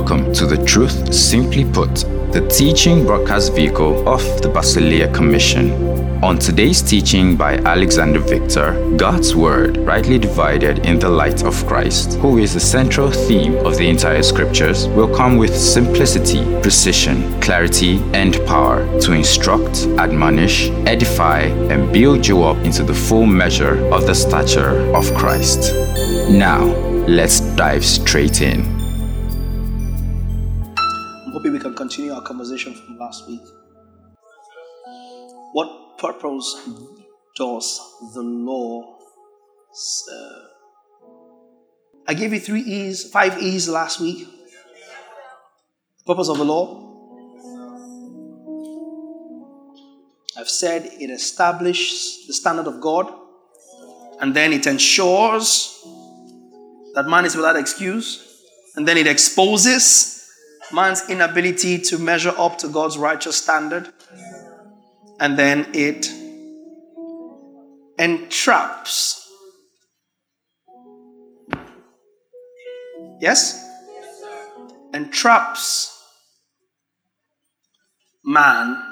Welcome to the Truth Simply Put, the teaching broadcast vehicle of the Basileia Commission. On today's teaching by Alexander Victor, God's Word rightly divided in the light of Christ, who is the central theme of the entire scriptures, will come with simplicity, precision, clarity, and power to instruct, admonish, edify, and build you up into the full measure of the stature of Christ. Now, let's dive straight in. Continue our conversation from last week. What purpose does the law serve? I gave you three E's, five E's last week. Purpose of the law. I've said it establishes the standard of God and then it ensures that man is without excuse, and then it exposes man's inability to measure up to God's righteous standard, and then it entraps. Yes? Entraps man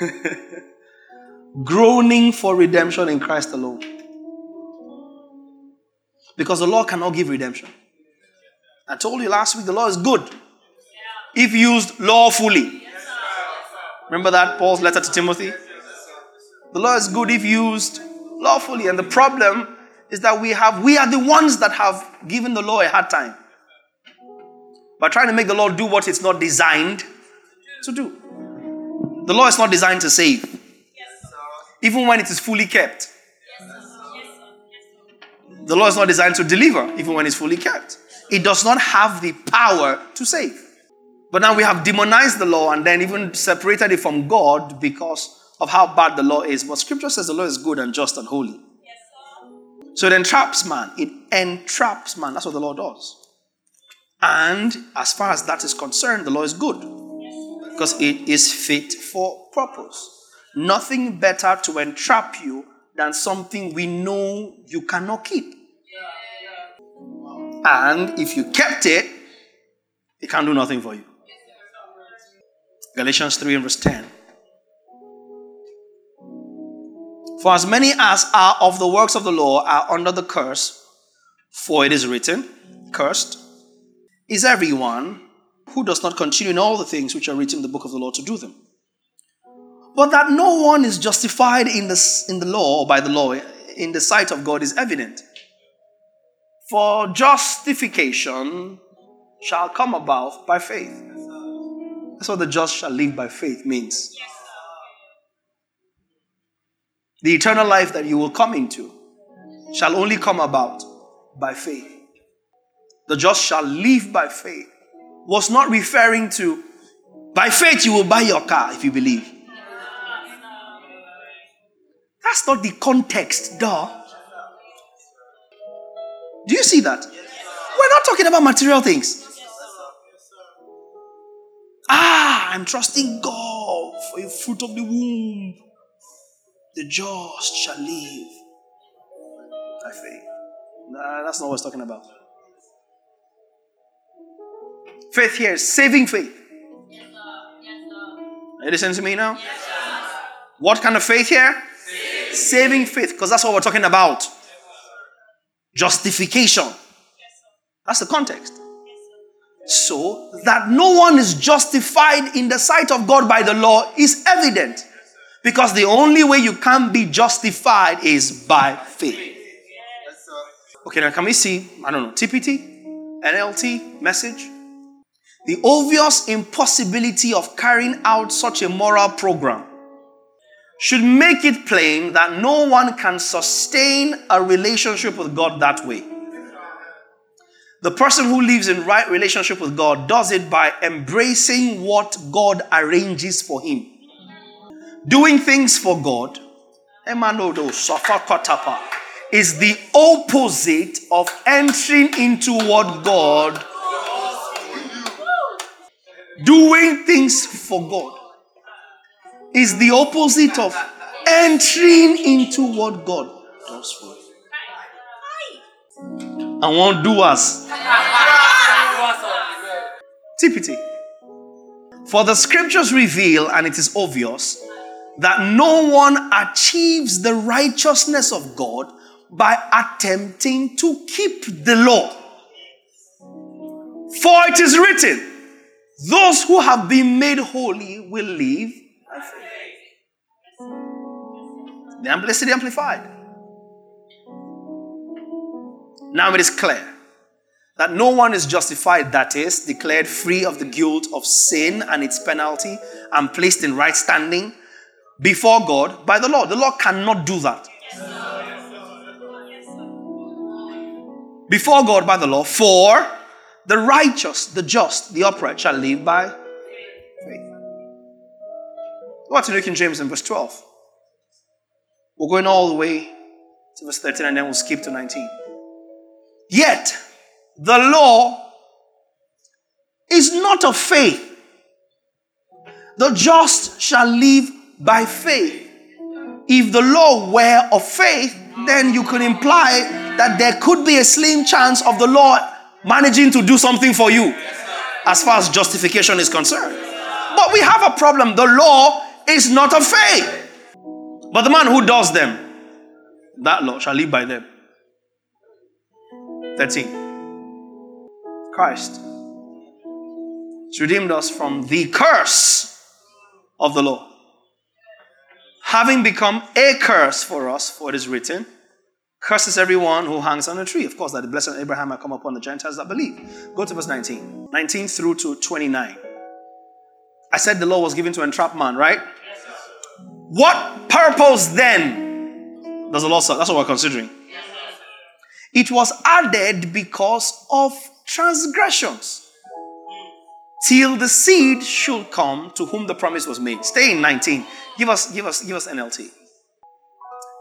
groaning for redemption in Christ alone. Because the law cannot give redemption. I told you last week the law is good if used lawfully. Remember that Paul's letter to Timothy? The law is good if used lawfully. And the problem is that we have we are the ones that have given the law a hard time. By trying to make the law do what it's not designed to do. The law is not designed to save. Even when it is fully kept. The law is not designed to deliver, even when it's fully kept. It does not have the power to save. But now we have demonized the law and then even separated it from God because of how bad the law is. But scripture says the law is good and just and holy. So it entraps man. It entraps man. That's what the law does. And as far as that is concerned, the law is good because it is fit for purpose. Nothing better to entrap you than something we know you cannot keep. And if you kept it, it can't do nothing for you. Galatians 3 and verse 10. For as many as are of the works of the law are under the curse, for it is written, Cursed is everyone who does not continue in all the things which are written in the book of the law to do them. But that no one is justified in the, in the law or by the law in the sight of God is evident. For justification shall come about by faith. That's what the just shall live by faith means. The eternal life that you will come into shall only come about by faith. The just shall live by faith was not referring to by faith you will buy your car if you believe. That's not the context, duh. Do you see that? We're not talking about material things. Ah, I'm trusting God for a fruit of the womb. The just shall live by faith. Nah, that's not what it's talking about. Faith here is saving faith. Are you listening to me now? What kind of faith here? Saving faith, because that's what we're talking about. Justification. That's the context. So that no one is justified in the sight of God by the law is evident. Because the only way you can be justified is by faith. Okay, now can we see, I don't know, TPT, NLT, message? The obvious impossibility of carrying out such a moral program should make it plain that no one can sustain a relationship with God that way. The person who lives in right relationship with God does it by embracing what God arranges for him. Doing things for God, is the opposite of entering into what God doing things for God is the opposite of entering into what God does for you. I want doers. TPT. For the scriptures reveal, and it is obvious, that no one achieves the righteousness of God by attempting to keep the law. For it is written, those who have been made holy will live The Amplified. Now it is clear that no one is justified, that is, declared free of the guilt of sin and its penalty, and placed in right standing before God by the law. The law cannot do that. Before God by the law, for the righteous, the just, the upright shall live by. What's in New King James in verse 12? We're going all the way to verse 13 and then we'll skip to 19. Yet, the law is not of faith. The just shall live by faith. If the law were of faith, then you could imply that there could be a slim chance of the law managing to do something for you as far as justification is concerned. But we have a problem. The law is not of faith. But the man who does them, that law shall live by them. 13. Christ redeemed us from the curse of the law having become a curse for us, for it is written, Curses everyone who hangs on a tree. Of course, that the blessing of Abraham might come upon the Gentiles that believe. Go to verse 19. 19 through to 29. I said the law was given to entrap man, right? Yes, what purpose then does the law serve? That's what we're considering. Yes, it was added because of transgressions. Till the seed should come to whom the promise was made. Stay in 19. Give us, give us, give us NLT.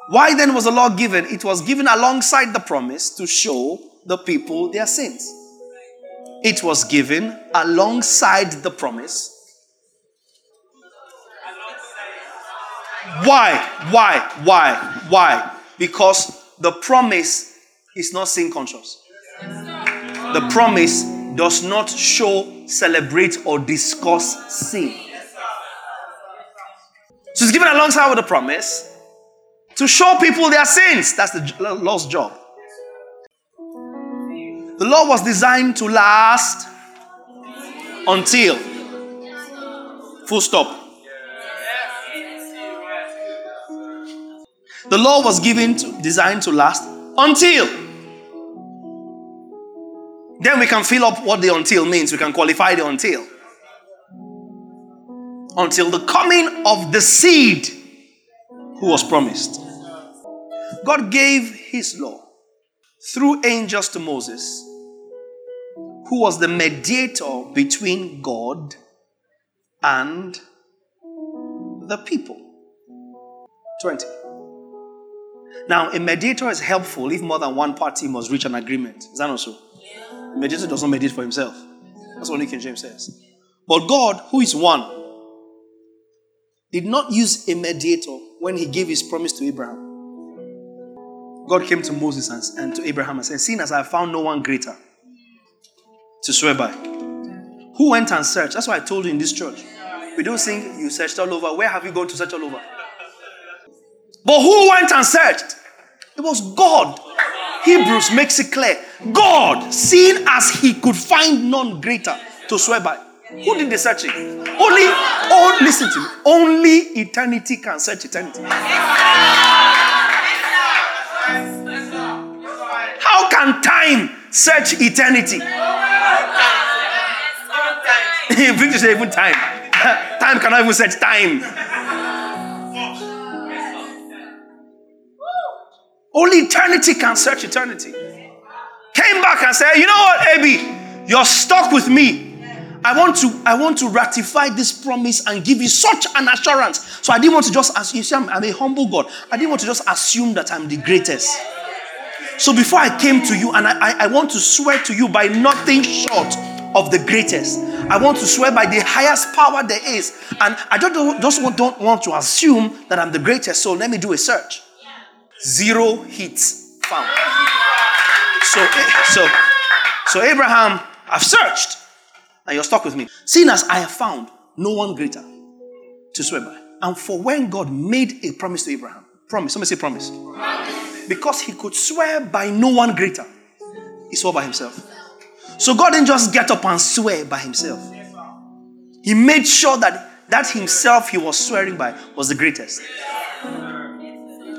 Why then was the law given? It was given alongside the promise to show the people their sins. It was given alongside the promise. Why? Why? Why? Why? Because the promise is not sin conscious. The promise does not show, celebrate, or discuss sin. So it's given alongside with the promise to show people their sins. That's the law's job. The law was designed to last until. Full stop. The law was given to, designed to last until. Then we can fill up what the until means. We can qualify the until until the coming of the seed who was promised. God gave his law through angels to Moses, who was the mediator between God and the people. 20. Now, a mediator is helpful if more than one party must reach an agreement. Is that not so? A mediator does not mediate for himself. That's what King James says. But God, who is one, did not use a mediator when he gave his promise to Abraham. God came to Moses and, and to Abraham and said, Seeing as I have found no one greater to swear by, who went and searched? That's why I told you in this church. We don't sing, you searched all over. Where have you gone to search all over? But who went and searched? It was God. Hebrews makes it clear. God, seeing as he could find none greater to swear by. Who did the searching? Only, oh, listen to me. Only eternity can search eternity. How can time search eternity? Said even time. time cannot even search time. Only eternity can search eternity. Came back and said, you know what, Abby, you're stuck with me. I want to I want to ratify this promise and give you such an assurance. So I didn't want to just assume. You see, I'm, I'm a humble God. I didn't want to just assume that I'm the greatest. So before I came to you, and I, I, I want to swear to you by nothing short of the greatest. I want to swear by the highest power there is. And I don't, just don't want to assume that I'm the greatest. So let me do a search. Zero hits found. So, so, so Abraham, I've searched. And you're stuck with me. Seeing as I have found no one greater to swear by. And for when God made a promise to Abraham, promise, somebody say promise. promise. Because he could swear by no one greater, he swore by himself. So God didn't just get up and swear by himself. He made sure that that himself he was swearing by was the greatest.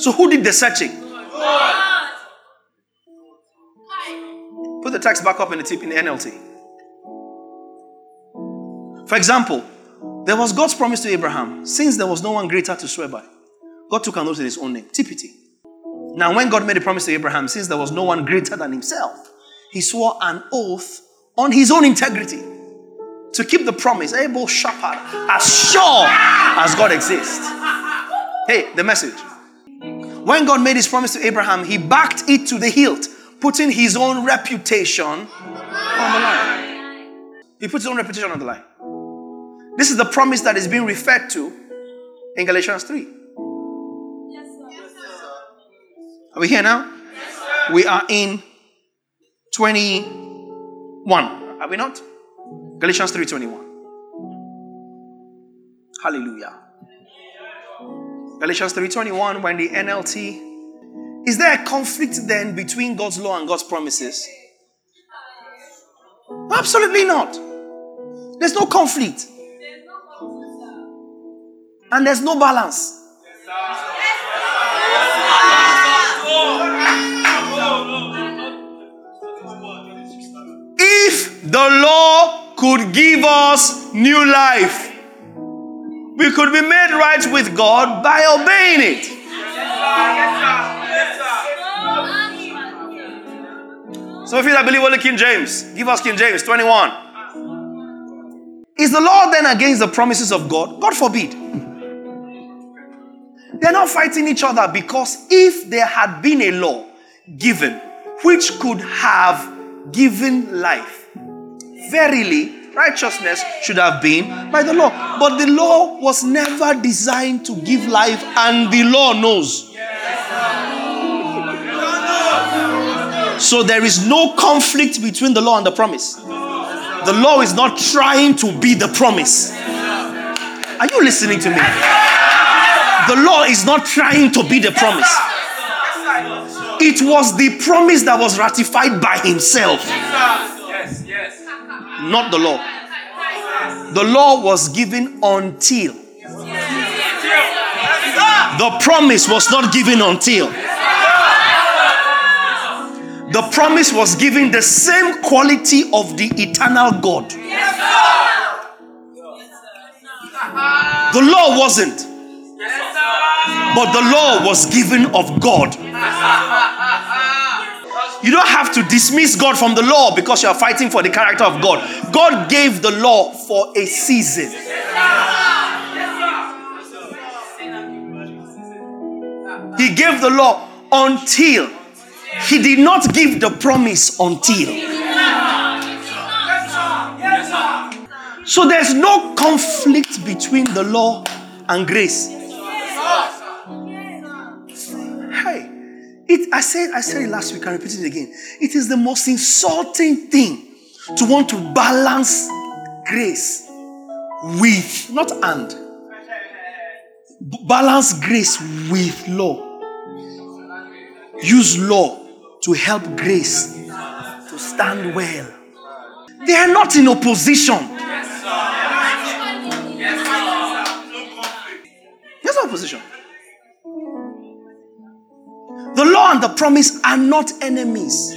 So who did the searching? Put the text back up in the tip in the NLT. For example, there was God's promise to Abraham, since there was no one greater to swear by. God took an oath in his own name, TPT. Now, when God made a promise to Abraham, since there was no one greater than himself, he swore an oath on his own integrity to keep the promise, able shepherd, as sure as God exists. Hey, the message. When God made his promise to Abraham, he backed it to the hilt, putting his own reputation on the line. He puts his own reputation on the line. This is the promise that is being referred to in Galatians 3. Are we here now? we are in 21. Are we not? Galatians 3:21. Hallelujah. Galatians 3:21 when the NLT is there a conflict then between God's law and God's promises? Absolutely not. There's no conflict. And there's no balance. If the law could give us new life, we could be made right with God by obeying it. So if you that believe only King James, give us King James 21. Is the law then against the promises of God? God forbid. They're not fighting each other because if there had been a law given which could have given life, verily righteousness should have been by the law. But the law was never designed to give life, and the law knows. So there is no conflict between the law and the promise. The law is not trying to be the promise. Are you listening to me? The law is not trying to be the promise. It was the promise that was ratified by himself. Not the law. The law was given until. The promise was not given until. The promise was given the same quality of the eternal God. The law wasn't. But the law was given of God. You don't have to dismiss God from the law because you are fighting for the character of God. God gave the law for a season. He gave the law until. He did not give the promise until. So there's no conflict between the law and grace. It, I said I said it last week. I repeat it again. It is the most insulting thing to want to balance grace with not and balance grace with law. Use law to help grace to stand well. They are not in opposition. Yes, sir. Yes, sir. There's no opposition. The law and the promise are not enemies.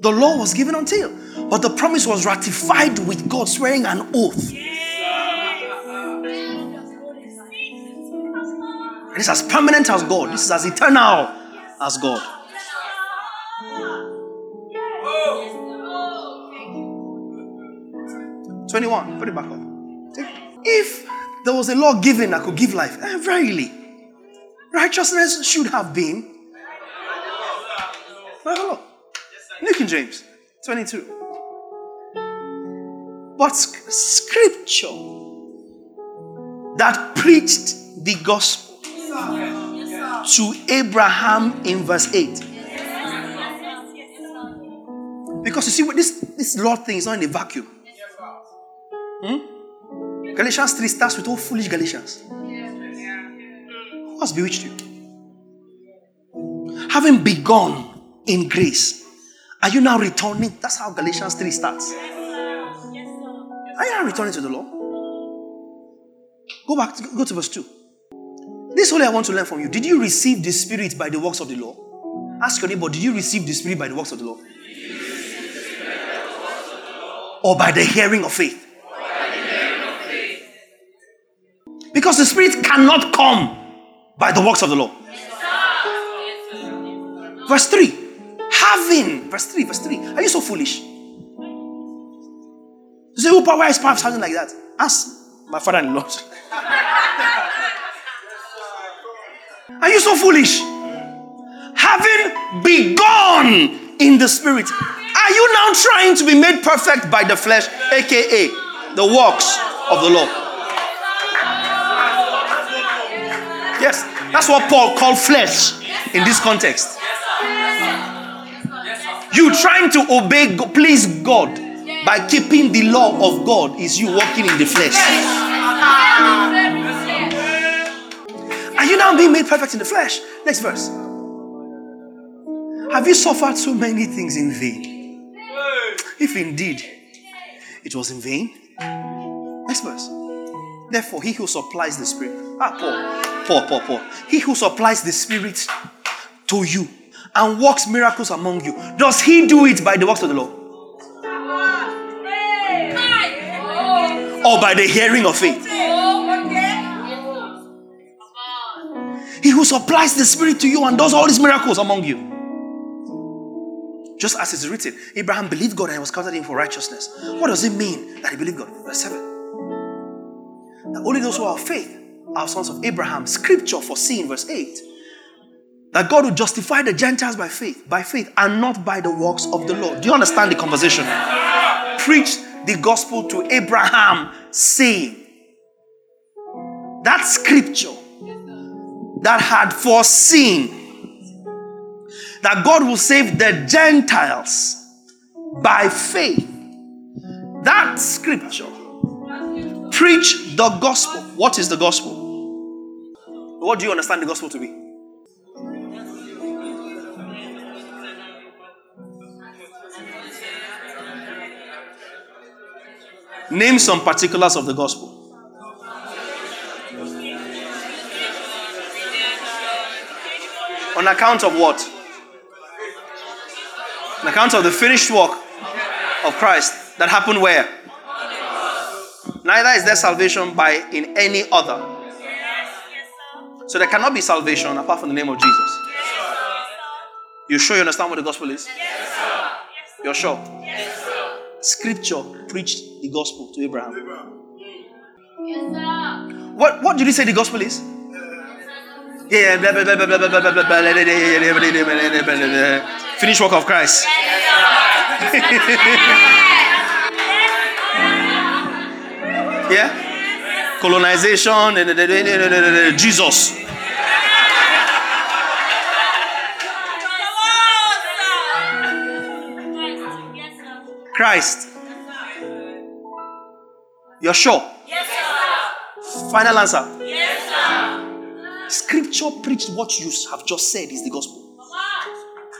The law was given until, but the promise was ratified with God swearing an oath. This is as permanent as God. This is as eternal as God. Twenty-one. Put it back up. If there was a law given that could give life, eh, verily, righteousness should have been. By New King James, twenty-two. But scripture that preached the gospel to Abraham in verse 8 Because you see, this, this Lord thing is not in a vacuum. Hmm? Galatians 3 starts with all foolish Galatians. Who has bewitched you? Having begun in grace, are you now returning? That's how Galatians 3 starts. Are you now returning to the law? Go back, go to verse 2. This is only I want to learn from you. Did you receive the Spirit by the works of the law? Ask your neighbor, did you receive the Spirit by the works of the law? Or by the hearing of faith? Because the Spirit cannot come by the works of the law. Verse 3. Having, verse 3, verse 3. Are you so foolish? You say, oh, why is power something like that? Ask my father in law. Are you so foolish? Having begun in the spirit, are you now trying to be made perfect by the flesh, aka the works of the law? Yes, that's what Paul called flesh in this context. You trying to obey, please God by keeping the law of God is you walking in the flesh. Are you now being made perfect in the flesh? Next verse. Have you suffered so many things in vain? If indeed it was in vain. Next verse. Therefore, he who supplies the Spirit. Ah, Paul. Paul, Paul, Paul. He who supplies the Spirit to you and works miracles among you, does he do it by the works of the law? Or by the hearing of faith? He who supplies the Spirit to you and does all these miracles among you. Just as it's written, Abraham believed God and was counted him for righteousness. What does it mean that he believed God? Verse 7. That only those who of faith are sons of Abraham. Scripture foreseeing, verse 8. That God will justify the Gentiles by faith, by faith, and not by the works of the law. Do you understand the conversation? Preach the gospel to Abraham, saying, that scripture that had foreseen that God will save the Gentiles by faith. That scripture preach the gospel. What is the gospel? What do you understand the gospel to be? Name some particulars of the gospel. On account of what? On account of the finished work of Christ that happened where? Neither is there salvation by in any other. So there cannot be salvation apart from the name of Jesus. You sure you understand what the gospel is? You're sure? Scripture preached the gospel to Abraham. What, what did he say the gospel is? Yeah, finish work of Christ yeah? Colonization, Jesus. Christ. You're sure? Yes, sir. Final answer. Yes, sir. Scripture preached what you have just said is the gospel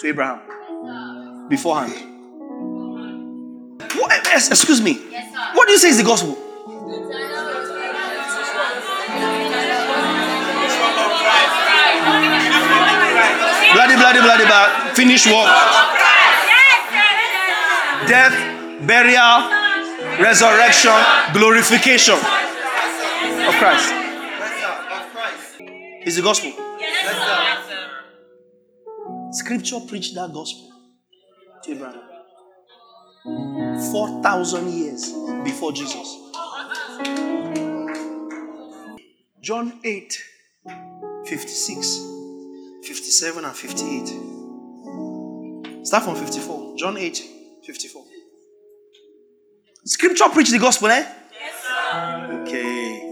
to Abraham beforehand. What, eh, eh, excuse me. Yes, sir. What do you say is the gospel? Bloody, bloody, bloody, blah. Finish work. Death, burial, resurrection, glorification of Christ. Is the gospel. Scripture preached that gospel to Abraham. 4,000 years before Jesus. John 8, 56, 57, and 58. Start from 54. John 8, 54. Scripture preach the gospel, eh? Yes, sir. Okay.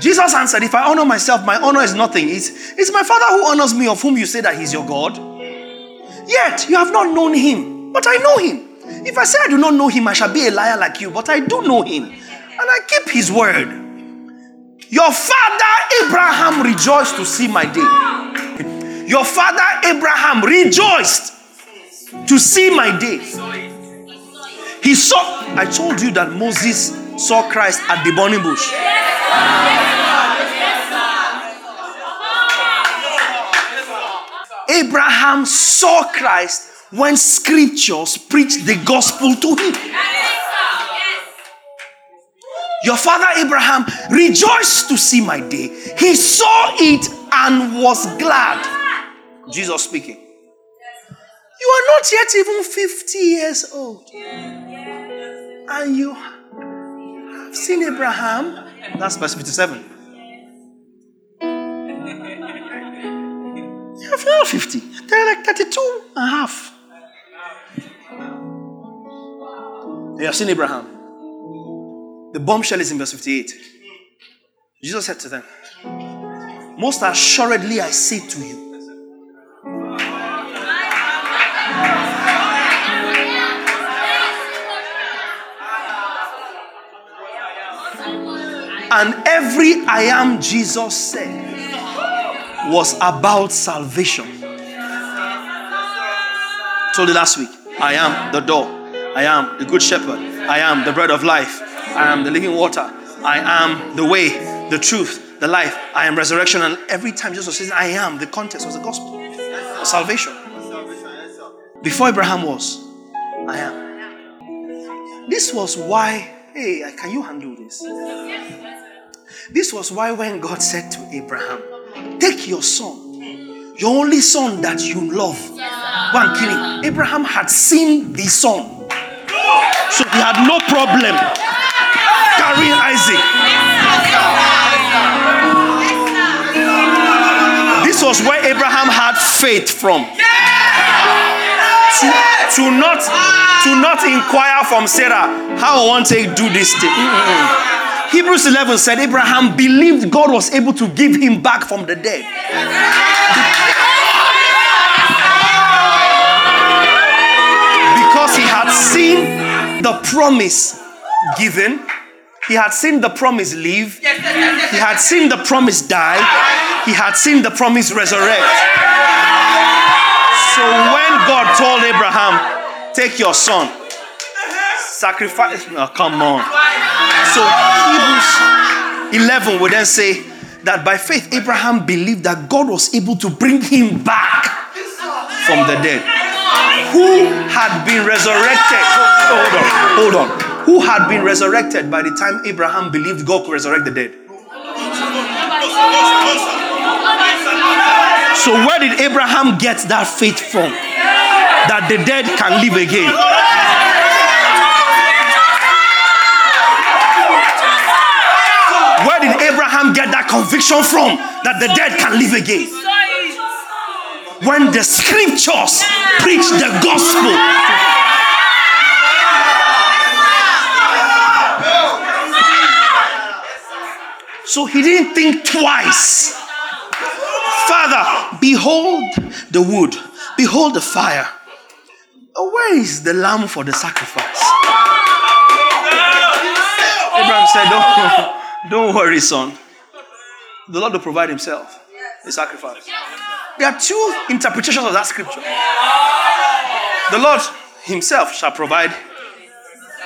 Jesus answered, If I honor myself, my honor is nothing. It's, it's my Father who honors me, of whom you say that he's your God. Yet you have not known him, but I know him. If I say I do not know him, I shall be a liar like you, but I do know him, and I keep his word. Your father Abraham rejoiced to see my day. Your father Abraham rejoiced to see my day. He saw, I told you that Moses saw Christ at the burning bush. Abraham saw Christ when scriptures preached the gospel to him. Your father Abraham rejoiced to see my day. He saw it and was glad. Jesus speaking. You are not yet even 50 years old. And you have seen Abraham. That's verse 57. You're not 50. They're like 32 and a half. You have seen Abraham. The bombshell is in verse 58. Jesus said to them, Most assuredly I say to you, and every I am Jesus said was about salvation. Told you last week, I am the door, I am the good shepherd, I am the bread of life, I am the living water. I am the way, the truth, the life. I am resurrection. And every time Jesus says, I am, the context was the gospel. Salvation. Before Abraham was, I am. This was why, hey, can you handle this? This was why when God said to Abraham, Take your son, your only son that you love, go and kill him. Abraham had seen the son. So he had no problem carrying Isaac. This was where Abraham had faith from. To, to not to not inquire from Sarah how I want to do this thing. Mm-mm. Hebrews 11 said Abraham believed God was able to give him back from the dead. Because he had seen the promise given he had seen the promise live. He had seen the promise die. He had seen the promise resurrect. So when God told Abraham, take your son, sacrifice. Oh, come on. So Hebrews 11 would then say that by faith, Abraham believed that God was able to bring him back from the dead. Who had been resurrected? Hold on, hold on who had been resurrected by the time Abraham believed God could resurrect the dead. So, where did Abraham get that faith from? That the dead can live again. Where did Abraham get that conviction from? That the dead can live again. When the scriptures preach the gospel So he didn't think twice. Father, behold the wood, behold the fire. Where is the lamb for the sacrifice? Abraham said, Don't, don't worry, son. The Lord will provide himself the sacrifice. There are two interpretations of that scripture. The Lord himself shall provide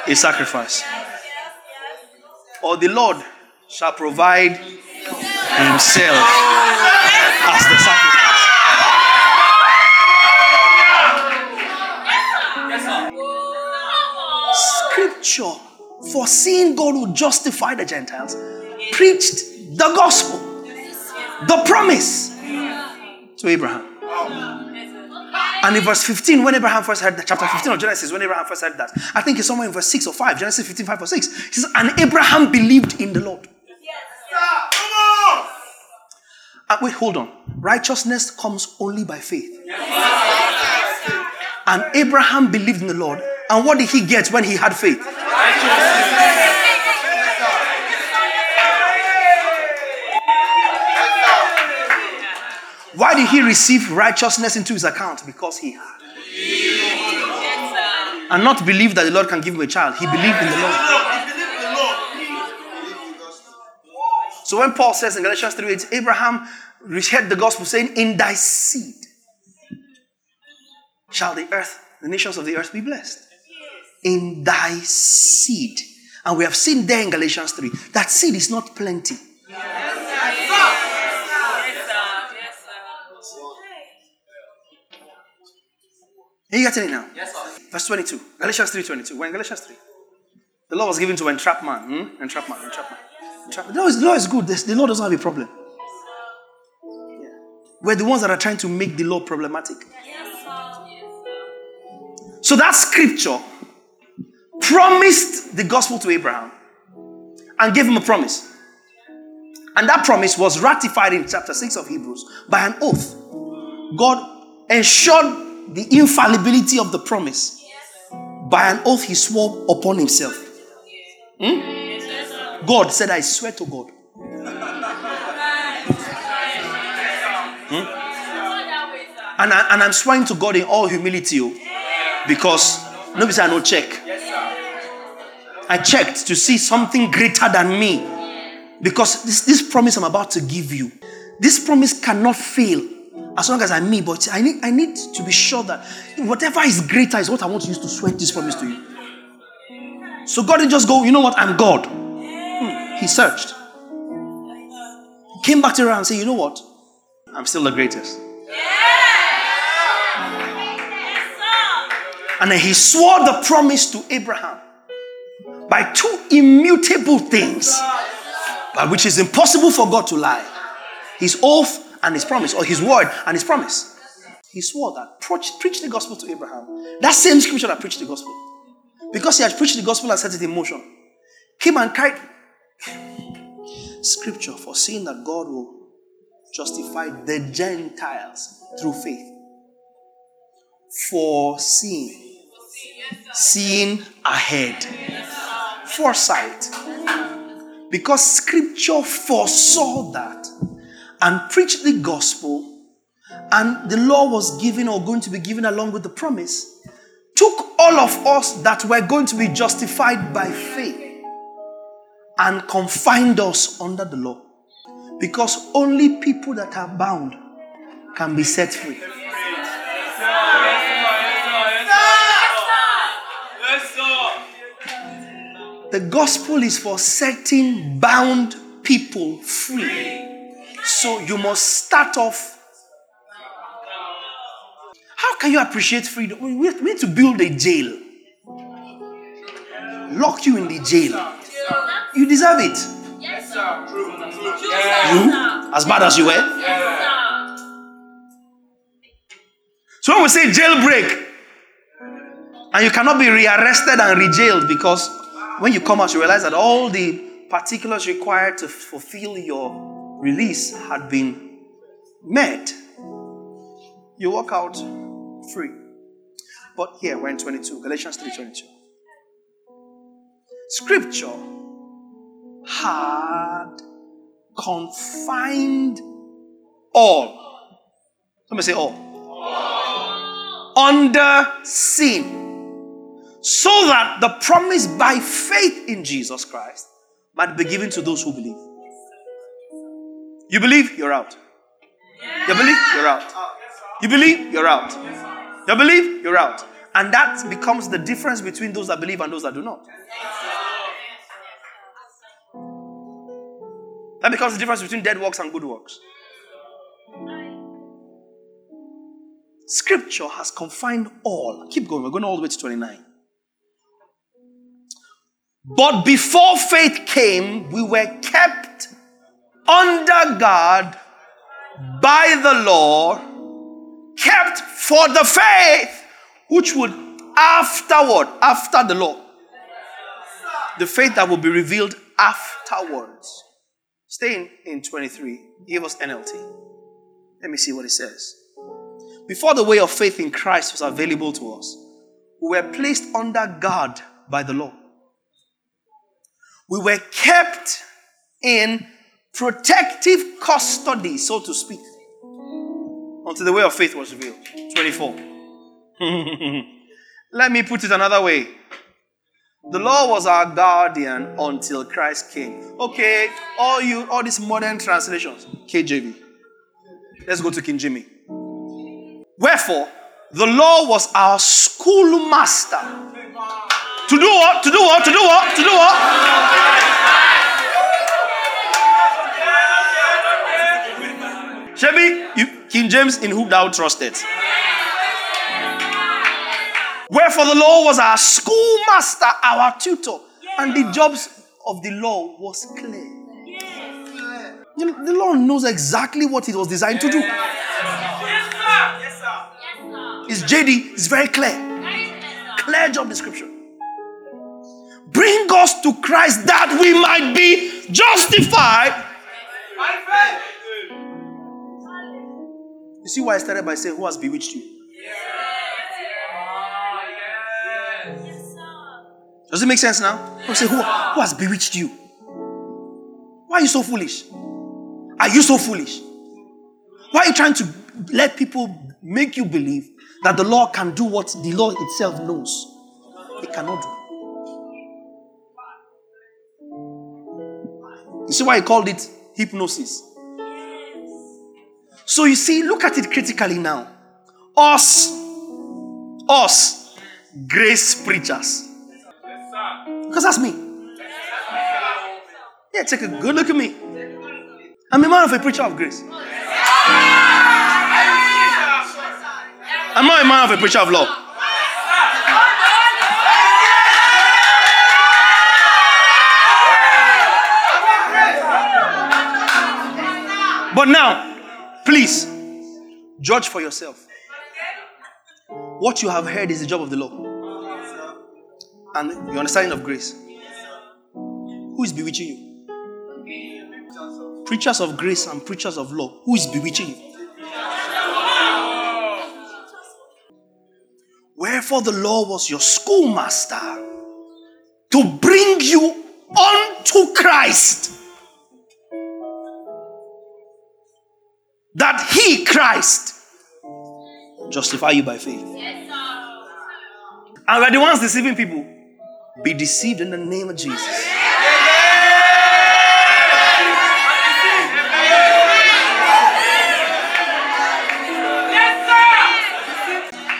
a sacrifice. Or the Lord shall provide himself as the sacrifice. Scripture, foreseeing God would justify the Gentiles, preached the gospel, the promise to Abraham. And in verse 15, when Abraham first heard that, chapter 15 of Genesis, when Abraham first heard that, I think it's somewhere in verse 6 or 5, Genesis 15, 5 or 6. He says, And Abraham believed in the Lord. Uh, wait, hold on. Righteousness comes only by faith. And Abraham believed in the Lord. And what did he get when he had faith? Why did he receive righteousness into his account? Because he had. and not believe that the Lord can give him a child. He believed in the Lord. So when Paul says in Galatians 3 8, Abraham heard the gospel saying, In thy seed shall the earth, the nations of the earth be blessed. In thy seed. And we have seen there in Galatians 3 that seed is not plenty. Are you getting it now? Yes, sir. Verse 22. Galatians 3 22. When Galatians 3. The law was given to entrap man. Hmm? Entrap man. Entrap man. The law is, the law is good. The, law doesn't have a problem. We're the ones that are trying to make the law problematic. So that scripture promised the gospel to Abraham and gave him a promise. And that promise was ratified in chapter 6 of Hebrews by an oath. God ensured the infallibility of the promise by an oath he swore upon himself. Hmm? God said, I swear to God. Hmm? And, I, and I'm swearing to God in all humility oh, because nobody said I no check. I checked to see something greater than me because this, this promise I'm about to give you, this promise cannot fail as long as I'm me, but I need, I need to be sure that whatever is greater is what I want to use to swear this promise to you. So God didn't just go, you know what, I'm God. He searched. Came back to her and said, you know what? I'm still the greatest. And then he swore the promise to Abraham by two immutable things, by which is impossible for God to lie. His oath and his promise, or his word and his promise. He swore that. Preach, preach the gospel to Abraham. That same scripture that preached the gospel. Because he had preached the gospel and set it in motion. Came and cried scripture for seeing that God will justify the Gentiles through faith. For seeing. Seeing ahead. Foresight. Because scripture foresaw that and preached the gospel, and the law was given or going to be given along with the promise, took all of us that were going to be justified by faith and confined us under the law. Because only people that are bound can be set free. The gospel is for setting bound people free. So you must start off. How can you appreciate freedom? We need to build a jail. Lock you in the jail. You deserve it. Yes, sir. You, as bad as you were. So when we say jailbreak, and you cannot be rearrested and rejailed because when you come out, you realize that all the particulars required to fulfill your release had been met, you walk out free. But here we're in 22, Galatians 3:22. Scripture had confined all. Somebody say all. all. Under sin. So that the promise by faith in Jesus Christ might be given to those who believe. You believe, you're out. You believe, you're out. You believe, you're out. You believe, you're out. And that becomes the difference between those that believe and those that do not. That becomes the difference between dead works and good works. Scripture has confined all. Keep going. We're going all the way to 29. But before faith came, we were kept under God by the law, kept for the faith which would afterward, after the law, the faith that will be revealed afterwards. Staying in 23, give us NLT. Let me see what it says. Before the way of faith in Christ was available to us, we were placed under guard by the law. We were kept in protective custody, so to speak, until the way of faith was revealed. 24. Let me put it another way. The law was our guardian until Christ came. Okay, all you, all these modern translations, KJV. Let's go to King Jimmy. Wherefore, the law was our schoolmaster. To do what? To do what? To do what? To do what? Shebi, King James, in whom thou trusted. Wherefore the law was our schoolmaster, our tutor, and the jobs of the law was clear. You know, the law knows exactly what it was designed to do. Yes, sir. Yes, sir. Yes, sir. It's JD, it's very clear. Clear job description. Bring us to Christ that we might be justified. You see why I started by saying, Who has bewitched you? Does it make sense now? I say, who, who has bewitched you? Why are you so foolish? Are you so foolish? Why are you trying to let people make you believe that the law can do what the law itself knows? It cannot do. You see why he called it hypnosis? So you see, look at it critically now. Us, us, grace preachers. Because that's me. Yeah, take a good look at me. I'm a man of a preacher of grace. I'm not a man of a preacher of law. But now, please, judge for yourself. What you have heard is the job of the law. And your understanding of grace. Who is bewitching you? Preachers of grace and preachers of law. Who is bewitching you? Wherefore the law was your schoolmaster to bring you unto Christ. That he, Christ, justify you by faith. And we're the ones deceiving people. Be deceived in the name of Jesus.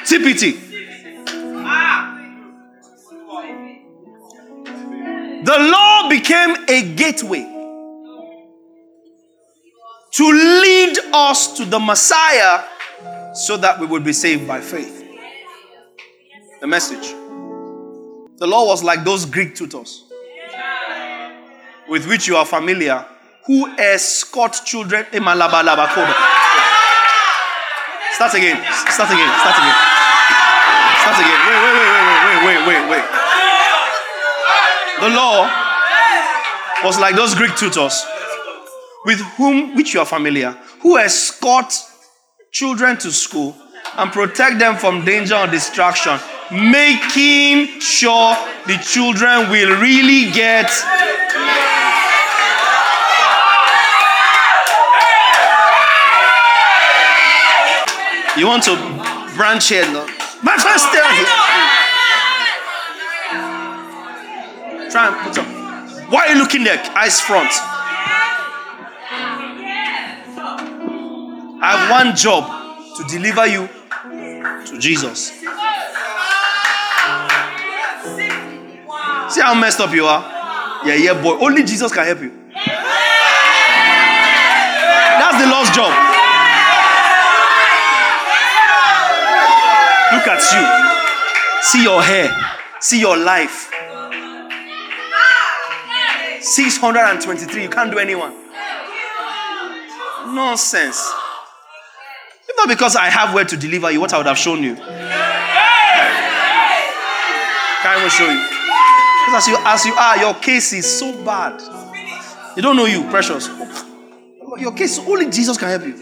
TPT. The law became a gateway to lead us to the Messiah so that we would be saved by faith. The message. The law was like those Greek tutors with which you are familiar who escort children. Eh, Start again. Start again. Start again. Start again. Wait, wait, wait, wait, wait, wait, wait, wait. The law was like those Greek tutors with whom which you are familiar, who escort children to school and protect them from danger or distraction, making sure the children will really get You want to branch here, no? My first here. Try and put up. Why are you looking there? Eyes front. I have one job to deliver you to Jesus. See how messed up you are? Yeah, yeah, boy. Only Jesus can help you. That's the Lord's job. Look at you. See your hair. See your life. 623. You can't do anyone. Nonsense. If not because I have where to deliver you, what I would have shown you. Can't even show you. As you as you are, your case is so bad. You don't know you, precious. Your case, only Jesus can help you.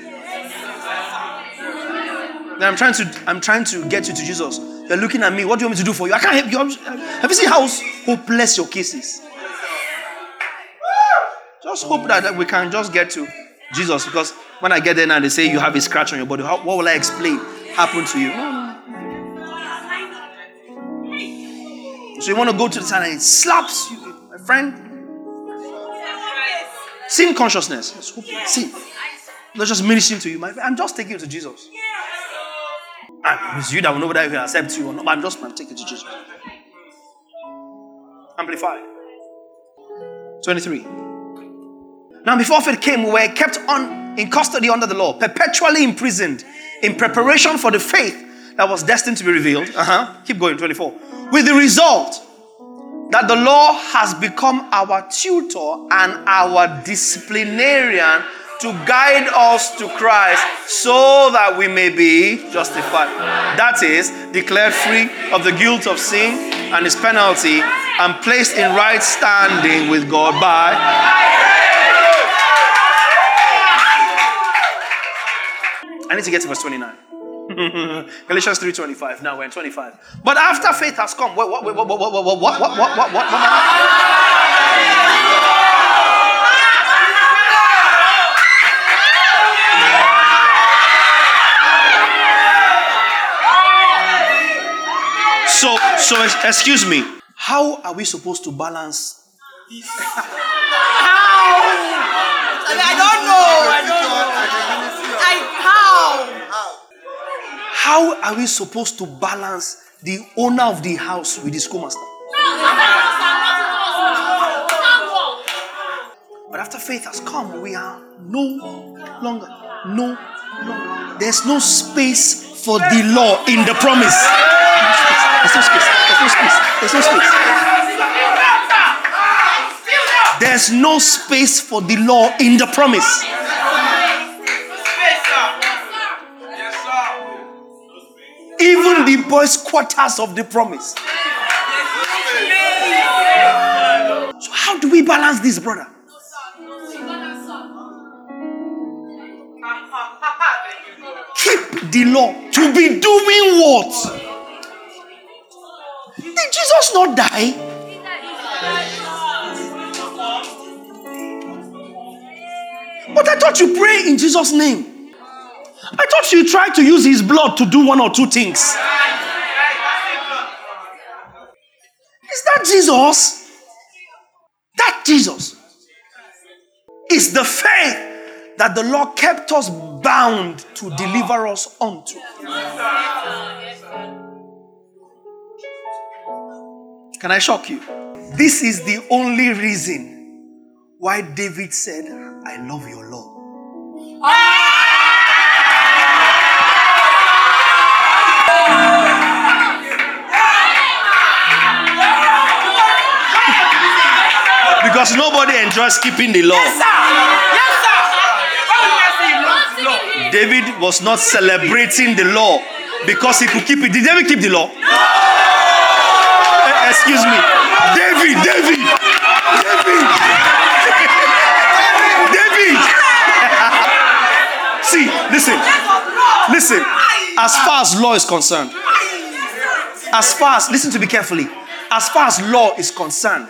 Then I'm trying to I'm trying to get you to Jesus. You're looking at me. What do you want me to do for you? I can't help you. Have you seen how hopeless your case is? Just hope that we can just get to Jesus because when I get there now, they say you have a scratch on your body. How, what will I explain happened to you? So you want to go to the side and it slaps you, my friend. Sin consciousness. Sin. Not just ministering to you, my. I'm just taking you to Jesus. And it's you that will know whether he will accept you or not. But I'm just I'm taking you to Jesus. Amplified. 23. Now, before faith came, we were kept on in custody under the law, perpetually imprisoned in preparation for the faith that was destined to be revealed. Uh-huh. Keep going, 24. With the result that the law has become our tutor and our disciplinarian to guide us to Christ so that we may be justified. That is, declared free of the guilt of sin and its penalty and placed in right standing with God by. I need to get to verse 29. Galatians 3:25. Now we're in 25. But after faith has come, what what what what what what what what what what what what what, So so excuse me. How are we supposed to balance How? I, mean, I don't know. I don't know. How are we supposed to balance the owner of the house with the schoolmaster? But after faith has come, we are no longer, no longer. There's no space for the law in the promise. There's no space. There's no space. There's no space. There's no space for the law in the promise. Even the boys' quarters of the promise. So, how do we balance this, brother? Keep the law to be doing what? Did Jesus not die? But I thought you pray in Jesus' name. I thought you tried to use his blood to do one or two things. Is that Jesus? That Jesus is the faith that the Lord kept us bound to deliver us unto. Can I shock you? This is the only reason why David said, I love your law. Ah! Because nobody enjoys keeping the law. Yes, sir. Yes, sir. Come on, Mercy. David was not celebrating the law because he could keep it. Did David keep the law? Eh, Excuse me. David, David, David, David. See, listen, listen. As far as law is concerned, as far as, listen to me carefully. As far as law is concerned,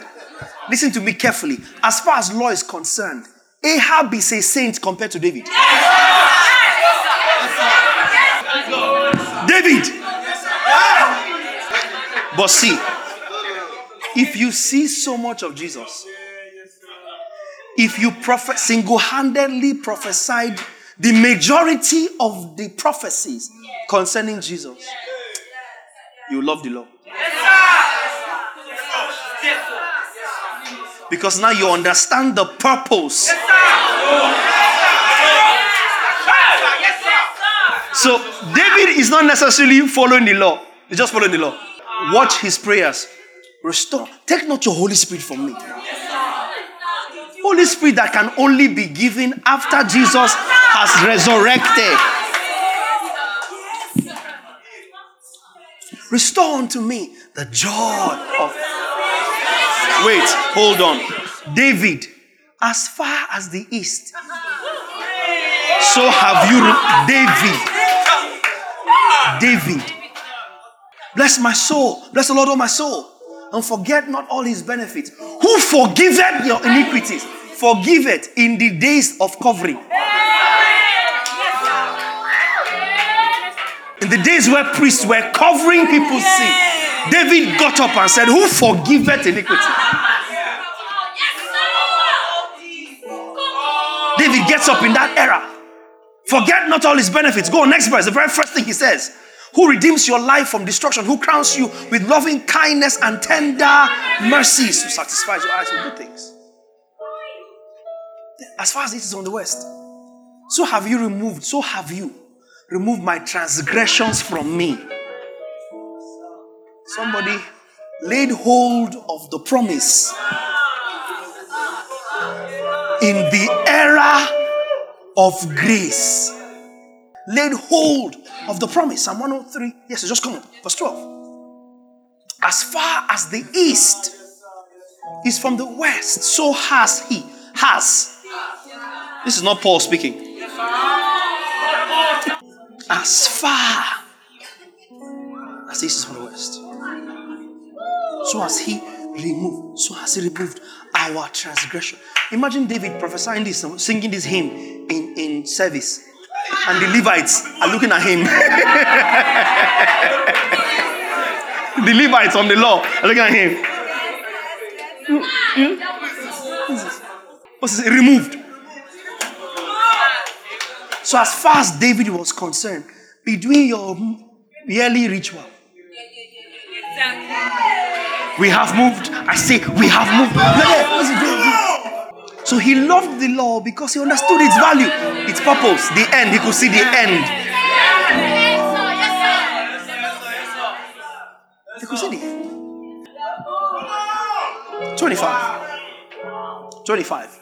listen to me carefully. As far as law is concerned, Ahab is a saint compared to David. David. But see, if you see so much of Jesus, if you prophet single-handedly prophesied the majority of the prophecies concerning Jesus, you love the law. Because now you understand the purpose. So David is not necessarily following the law. He's just following the law. Watch his prayers. Restore. Take not your Holy Spirit from me. Holy Spirit that can only be given after Jesus has resurrected. Restore unto me the joy of. Wait, hold on. David, as far as the east, so have you, David. David. Bless my soul. Bless the Lord, oh my soul. And forget not all his benefits. Who forgiveth your iniquities? Forgive it in the days of covering. In the days where priests were covering people's sin. David got up and said, Who forgiveth iniquity? David gets up in that era. Forget not all his benefits. Go on, next verse. The very first thing he says Who redeems your life from destruction? Who crowns you with loving kindness and tender mercies? Who satisfies your eyes with good things? As far as it is on the west, so have you removed, so have you removed my transgressions from me. Somebody laid hold of the promise in the era of grace. Laid hold of the promise. Psalm 103. Yes, just come on. Verse 12. As far as the east is from the west, so has he. Has. This is not Paul speaking. As far as east is from the west, so has he removed. So has he removed our transgression. Imagine David prophesying this, singing this hymn in, in service. And the Levites are looking at him. the Levites on the law are looking at him. What's this? Removed. So, as far as David was concerned, be doing your yearly ritual. We have moved. I say, we have moved. So he loved the law because he understood its value, its purpose, the end. He could see the end. He could see the end. 25. 25.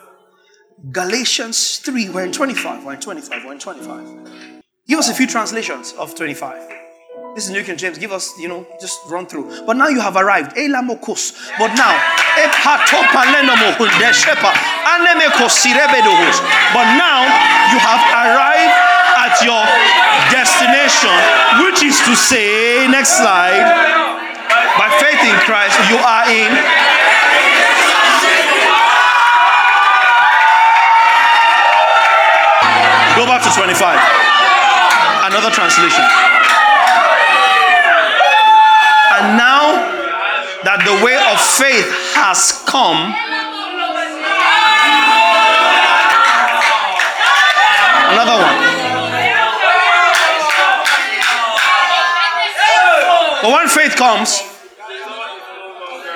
Galatians 3, we're in 25, we're in 25, we're in 25. Give us a few translations of 25. This is New King James. Give us, you know, just run through. But now you have arrived. Eh, but now, eh, but now you have arrived at your destination, which is to say, next slide, by faith in Christ, you are in. Go back to 25. Another translation. And now that the way of faith has come, another one. But when faith comes,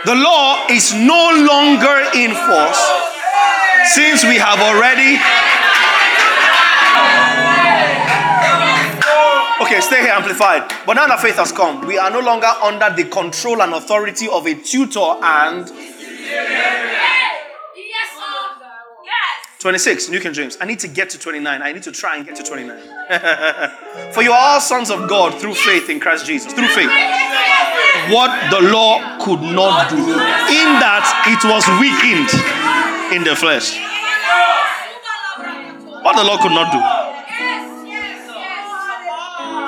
the law is no longer in force since we have already Okay, stay here amplified. But now that faith has come, we are no longer under the control and authority of a tutor and. Yes. 26, New King James. I need to get to 29. I need to try and get to 29. For you are all sons of God through faith in Christ Jesus. Through faith. What the law could not do, in that it was weakened in the flesh. What the law could not do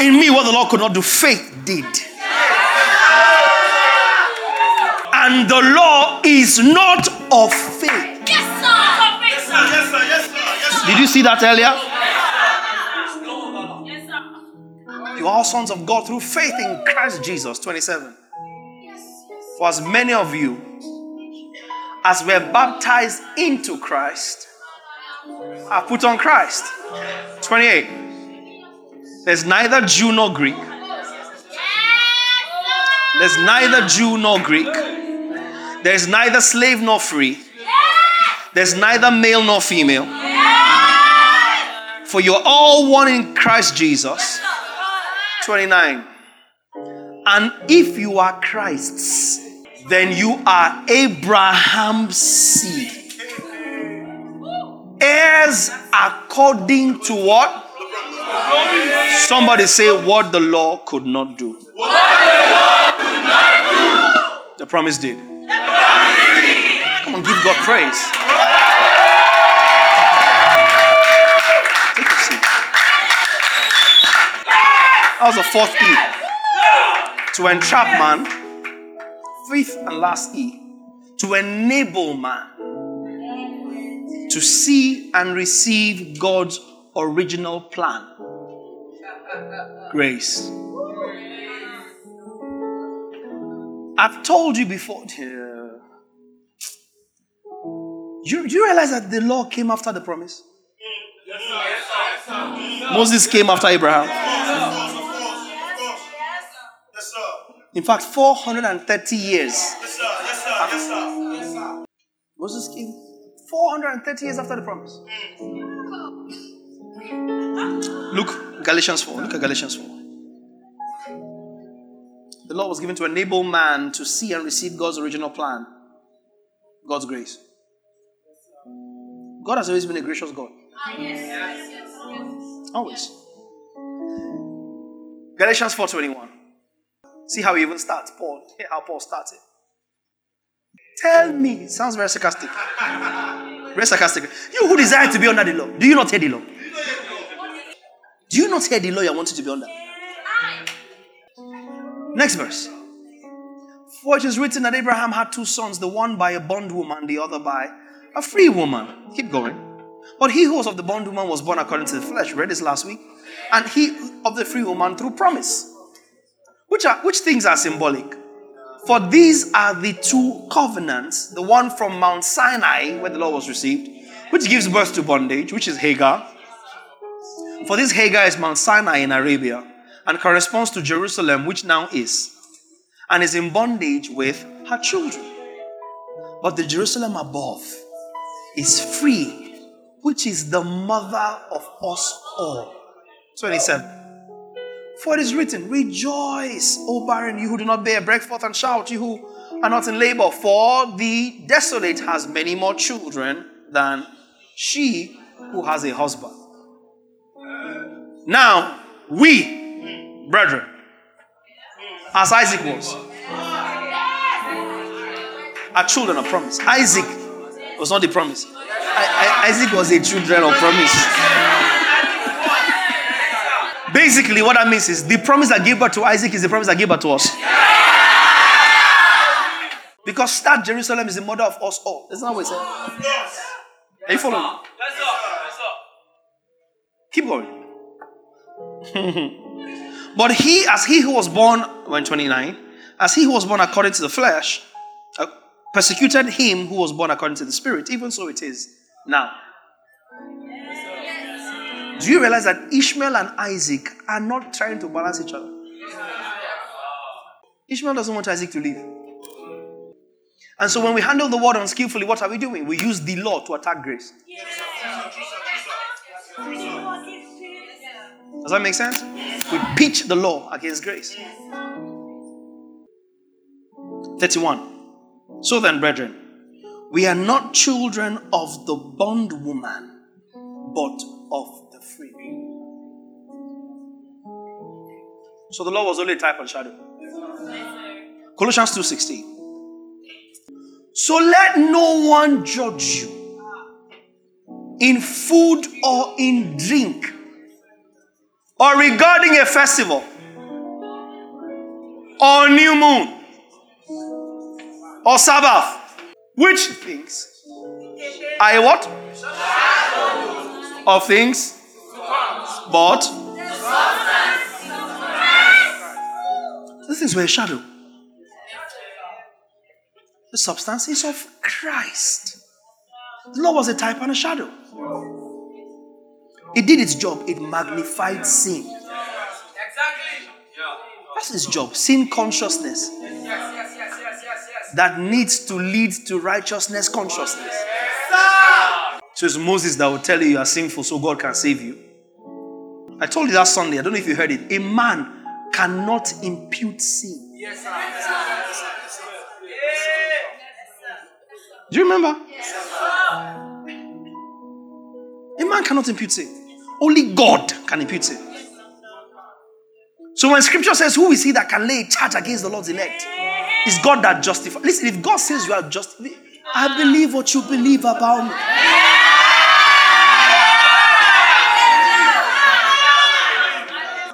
in me what the Lord could not do, faith did. And the law is not of faith. Yes, sir. Yes, sir. Yes, sir. Yes, sir. Did you see that earlier? You are sons of God through faith in Christ Jesus. 27. For as many of you as were baptized into Christ have put on Christ. 28. There's neither Jew nor Greek. There's neither Jew nor Greek. There's neither slave nor free. There's neither male nor female. For you're all one in Christ Jesus. 29. And if you are Christ's, then you are Abraham's seed. Heirs according to what? Somebody say what the law could not do. What the law could not do. The promise did. Come on, give God praise. Take a seat. That was the fourth E. To entrap man. Fifth and last E. To enable man to see and receive God's original plan. Grace. I've told you before. You, you realize that the law came after the promise? Moses came after Abraham. In fact, 430 years. Moses came 430 years after the promise. Look, Galatians 4. Look at Galatians 4. The law was given to enable man to see and receive God's original plan, God's grace. God has always been a gracious God. Ah, always. Galatians 4:21. See how he even starts. Paul. How Paul starts it. Tell me. It sounds very sarcastic. Very sarcastic. You who desire to be under the law. Do you not hear the law? Do you not hear the law you want to be under? Next verse. For it is written that Abraham had two sons, the one by a bondwoman, the other by a free woman. Keep going. But he who was of the bondwoman was born according to the flesh. Read this last week. And he of the free woman through promise. Which are which things are symbolic? For these are the two covenants, the one from Mount Sinai, where the law was received, which gives birth to bondage, which is Hagar. For this Hagar is Mount Sinai in Arabia and corresponds to Jerusalem, which now is, and is in bondage with her children. But the Jerusalem above is free, which is the mother of us all. 27. For it is written, Rejoice, O barren, you who do not bear, break forth and shout, you who are not in labor, for the desolate has many more children than she who has a husband. Now, we, brethren, as Isaac was, are children of promise. Isaac was not the promise. I, I, Isaac was a children of promise. Basically, what that means is the promise that gave birth to Isaac is the promise that gave birth to us. Because that Jerusalem is the mother of us all. That's not what it said. Are you following? Keep going. but he, as he who was born, when 29, as he who was born according to the flesh, uh, persecuted him who was born according to the spirit, even so it is now. Do you realize that Ishmael and Isaac are not trying to balance each other? Ishmael doesn't want Isaac to live. And so when we handle the word unskillfully, what are we doing? We use the law to attack grace. Does that make sense? We pitch the law against grace. 31. So then, brethren, we are not children of the bondwoman, but of the free. So the law was only a type and shadow. Colossians 2:16. So let no one judge you in food or in drink or regarding a festival or new moon or Sabbath, which things are what? Of things, but these things were a shadow. The substance is of Christ. The law was a type and a shadow. It did its job, it magnified sin. That's its job, sin consciousness that needs to lead to righteousness consciousness. So it's Moses that will tell you you are sinful so God can save you. I told you that Sunday, I don't know if you heard it. A man cannot impute sin. Yes, sir. Do you remember? A man cannot impute sin. Only God can impute sin. So when scripture says, Who is he that can lay a charge against the Lord's elect? It's God that justifies. Listen, if God says you are just, I believe what you believe about me.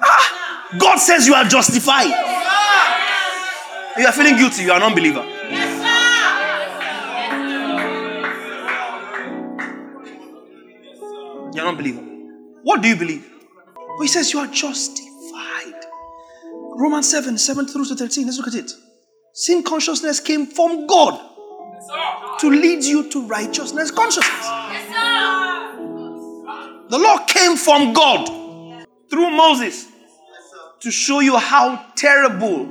Ah, God says you are justified. You are feeling guilty, you are an unbeliever. You're an unbeliever. What do you believe? But he says you are justified. Romans 7, 7 through to 13. Let's look at it. Sin consciousness came from God to lead you to righteousness consciousness. The law came from God through Moses to show you how terrible,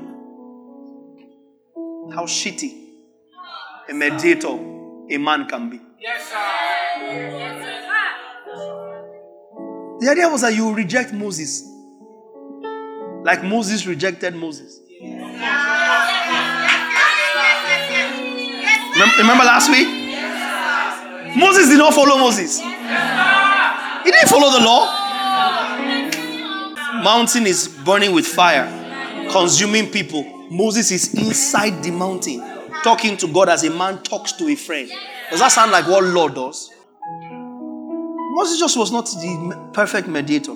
how shitty a mediator a man can be. Yes, sir. The idea was that you reject Moses. Like Moses rejected Moses. Remember last week? Moses did not follow Moses. He didn't follow the law. Mountain is burning with fire, consuming people. Moses is inside the mountain, talking to God as a man talks to a friend. Does that sound like what law does? Moses just was not the perfect mediator.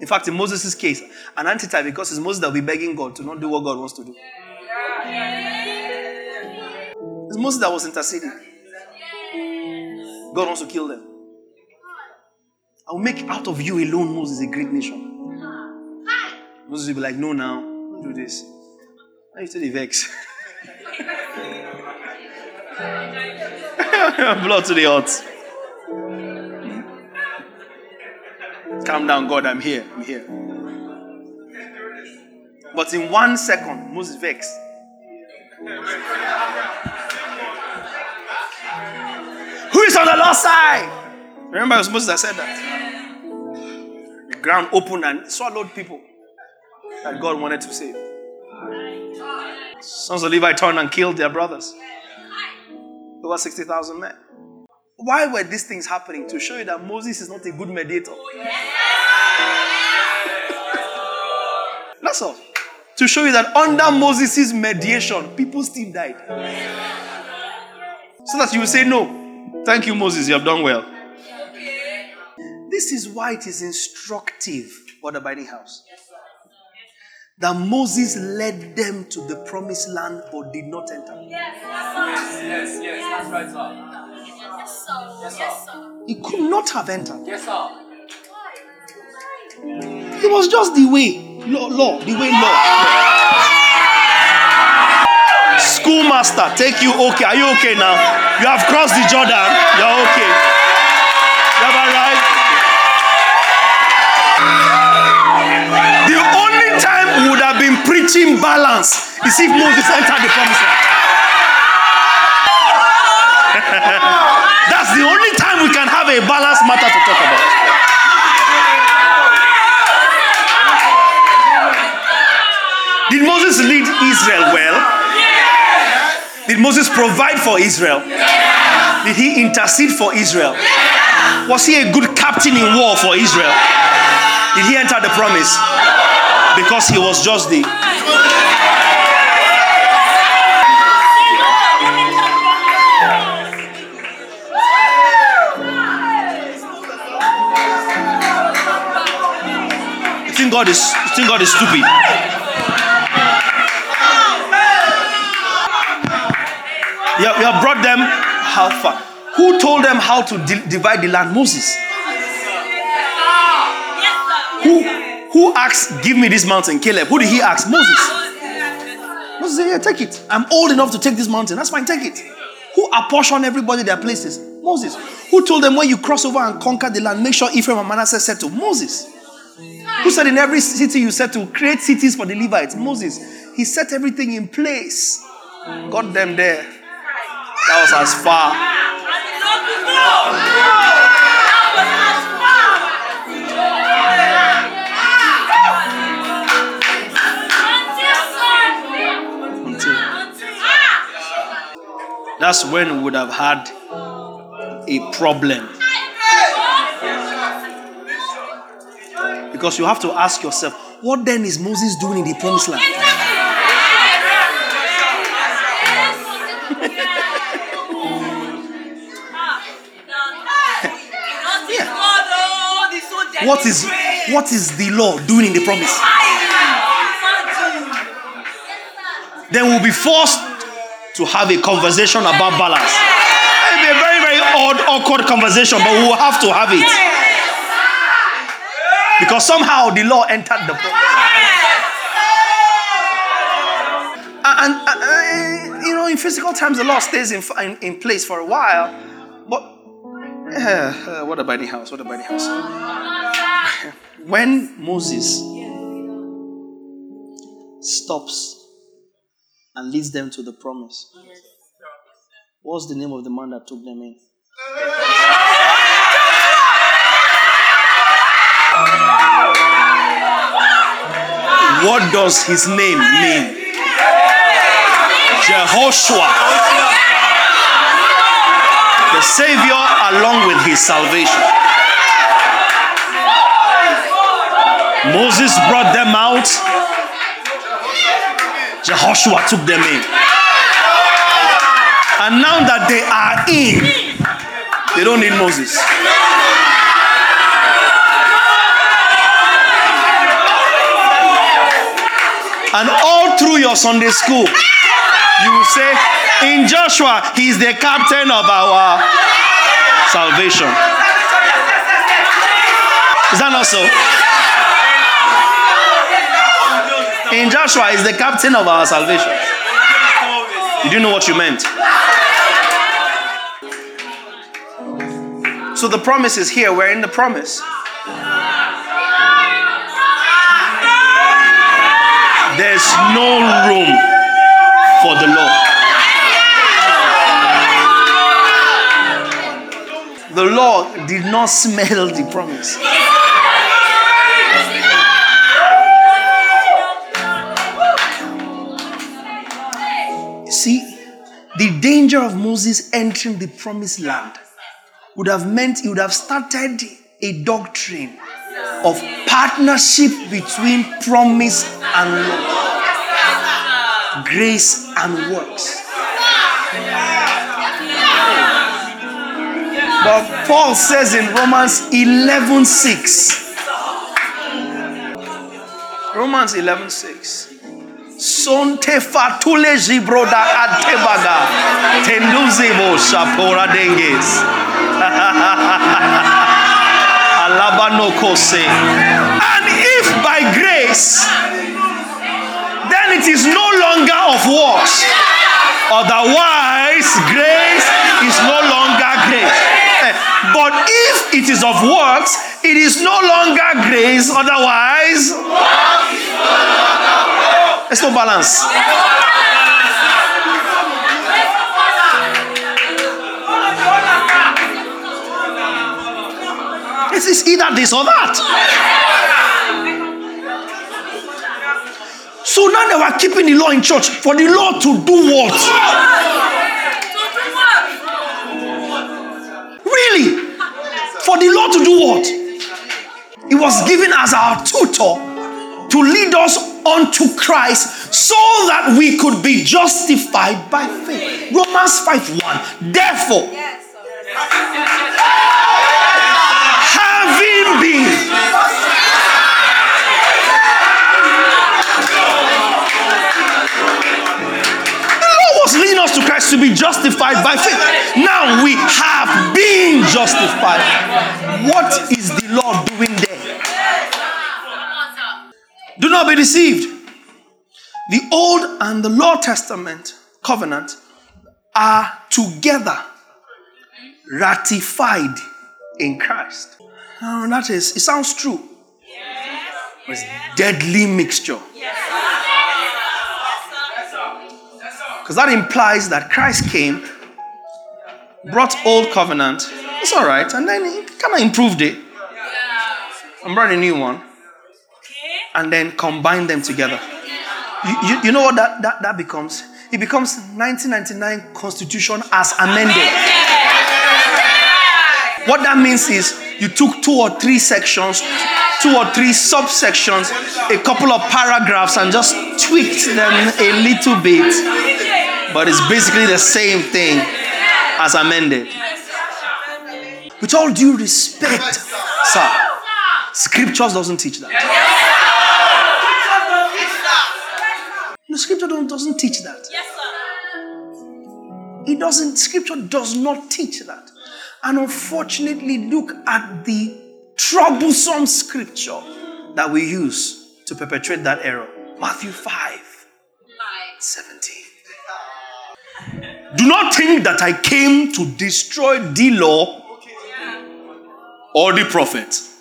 In fact, in Moses' case, an antitype because it's Moses that will be begging God to not do what God wants to do. It's Moses that was interceding. God wants to kill them. I will make out of you alone, Moses, a great nation. Moses will be like, no, now, don't do this. Now you still the vex. Blood to the heart. Calm down, God, I'm here. I'm here. But in one second, Moses vexed. Who is on the Lord's side? Remember, it was Moses that said that. The ground opened and swallowed people that God wanted to save. Sons of Levi turned and killed their brothers. Over 60,000 men. Why were these things happening? To show you that Moses is not a good mediator. That's all. To show you that under Moses' mediation, people still died. So that you will say, No, thank you, Moses, you have done well. This is why it is instructive for the binding house. That Moses led them to the promised land but did not enter. Yes, yes, yes, yes, that's right, sir. Yes, sir. Yes, sir. Yes, sir. He could not have entered. Yes, sir. It was just the way. Law, law, the way law. Schoolmaster, take you okay. Are you okay now? You have crossed the Jordan. You're okay. Preaching balance is if Moses entered the promised land. That's the only time we can have a balanced matter to talk about. Did Moses lead Israel well? Did Moses provide for Israel? Did he intercede for Israel? Was he a good captain in war for Israel? Did he enter the promise? Because he was just the. Think God is think God is stupid? You have, brought them how far? Who told them how to di- divide the land? Moses. Who who asked, give me this mountain? Caleb. Who did he ask? Moses. Moses said, yeah, take it. I'm old enough to take this mountain. That's fine, take it. Who apportioned everybody their places? Moses. Who told them when you cross over and conquer the land, make sure Ephraim and Manasseh said settle? Moses. Who said in every city you settle, create cities for the Levites? Moses. He set everything in place. Got them there. That was as far. That's when we would have had a problem. Because you have to ask yourself, what then is Moses doing in the promised land? What is what is the law doing in the promise? Then we'll be forced to have a conversation about balance. It'll be a very, very odd, awkward conversation, but we will have to have it. Because somehow the law entered the and, and, uh, you know, in physical terms, the law stays in, in, in place for a while. But uh, uh, what abiding house? What abiding house? when Moses stops and leads them to the promise, what's the name of the man that took them in? What does his name mean? Jehoshua. The Savior along with his salvation. Moses brought them out. Jehoshua took them in. And now that they are in, they don't need Moses. And all through your Sunday school, you will say, In Joshua, he's the captain of our salvation. Is that not so? In Joshua, is the captain of our salvation. You didn't know what you meant. So the promise is here. We're in the promise. There's no room for the law. The law did not smell the promise. See, the danger of Moses entering the promised land would have meant he would have started a doctrine of partnership between promise and law, grace and works. But Paul says in Romans 11 6. Romans 11 6. Sonte fatule jibroda atebaga. Tenduzibo shapora denges. Alabano kose. And if by grace, then it is no longer of works. Otherwise, grace is no longer grace. Eh, But if it is of works, it is no longer grace. Otherwise, there's no balance. It is either this or that. So now they were keeping the law in church for the law to do what? Really? For the law to do what? It was given as our tutor to lead us unto Christ so that we could be justified by faith. Romans 5 1. Therefore, having been to Christ to be justified by faith. Now we have been justified. What is the law doing there? Do not be deceived. The Old and the Law Testament covenant are together ratified in Christ. Now that is, it sounds true. It's deadly mixture. Because that implies that Christ came, brought old covenant, it's all right, and then he kind of improved it and brought a new one, and then combined them together. You, you, you know what that, that, that becomes? It becomes 1999 Constitution as amended. What that means is you took two or three sections, two or three subsections, a couple of paragraphs, and just tweaked them a little bit. But it's basically the same thing as amended. With all due respect, sir, scriptures doesn't teach that. The scripture doesn't teach that. It doesn't, scripture does not teach that. And unfortunately, look at the troublesome scripture that we use to perpetrate that error. Matthew 5. 17. Do not think that I came to destroy the law or the prophets.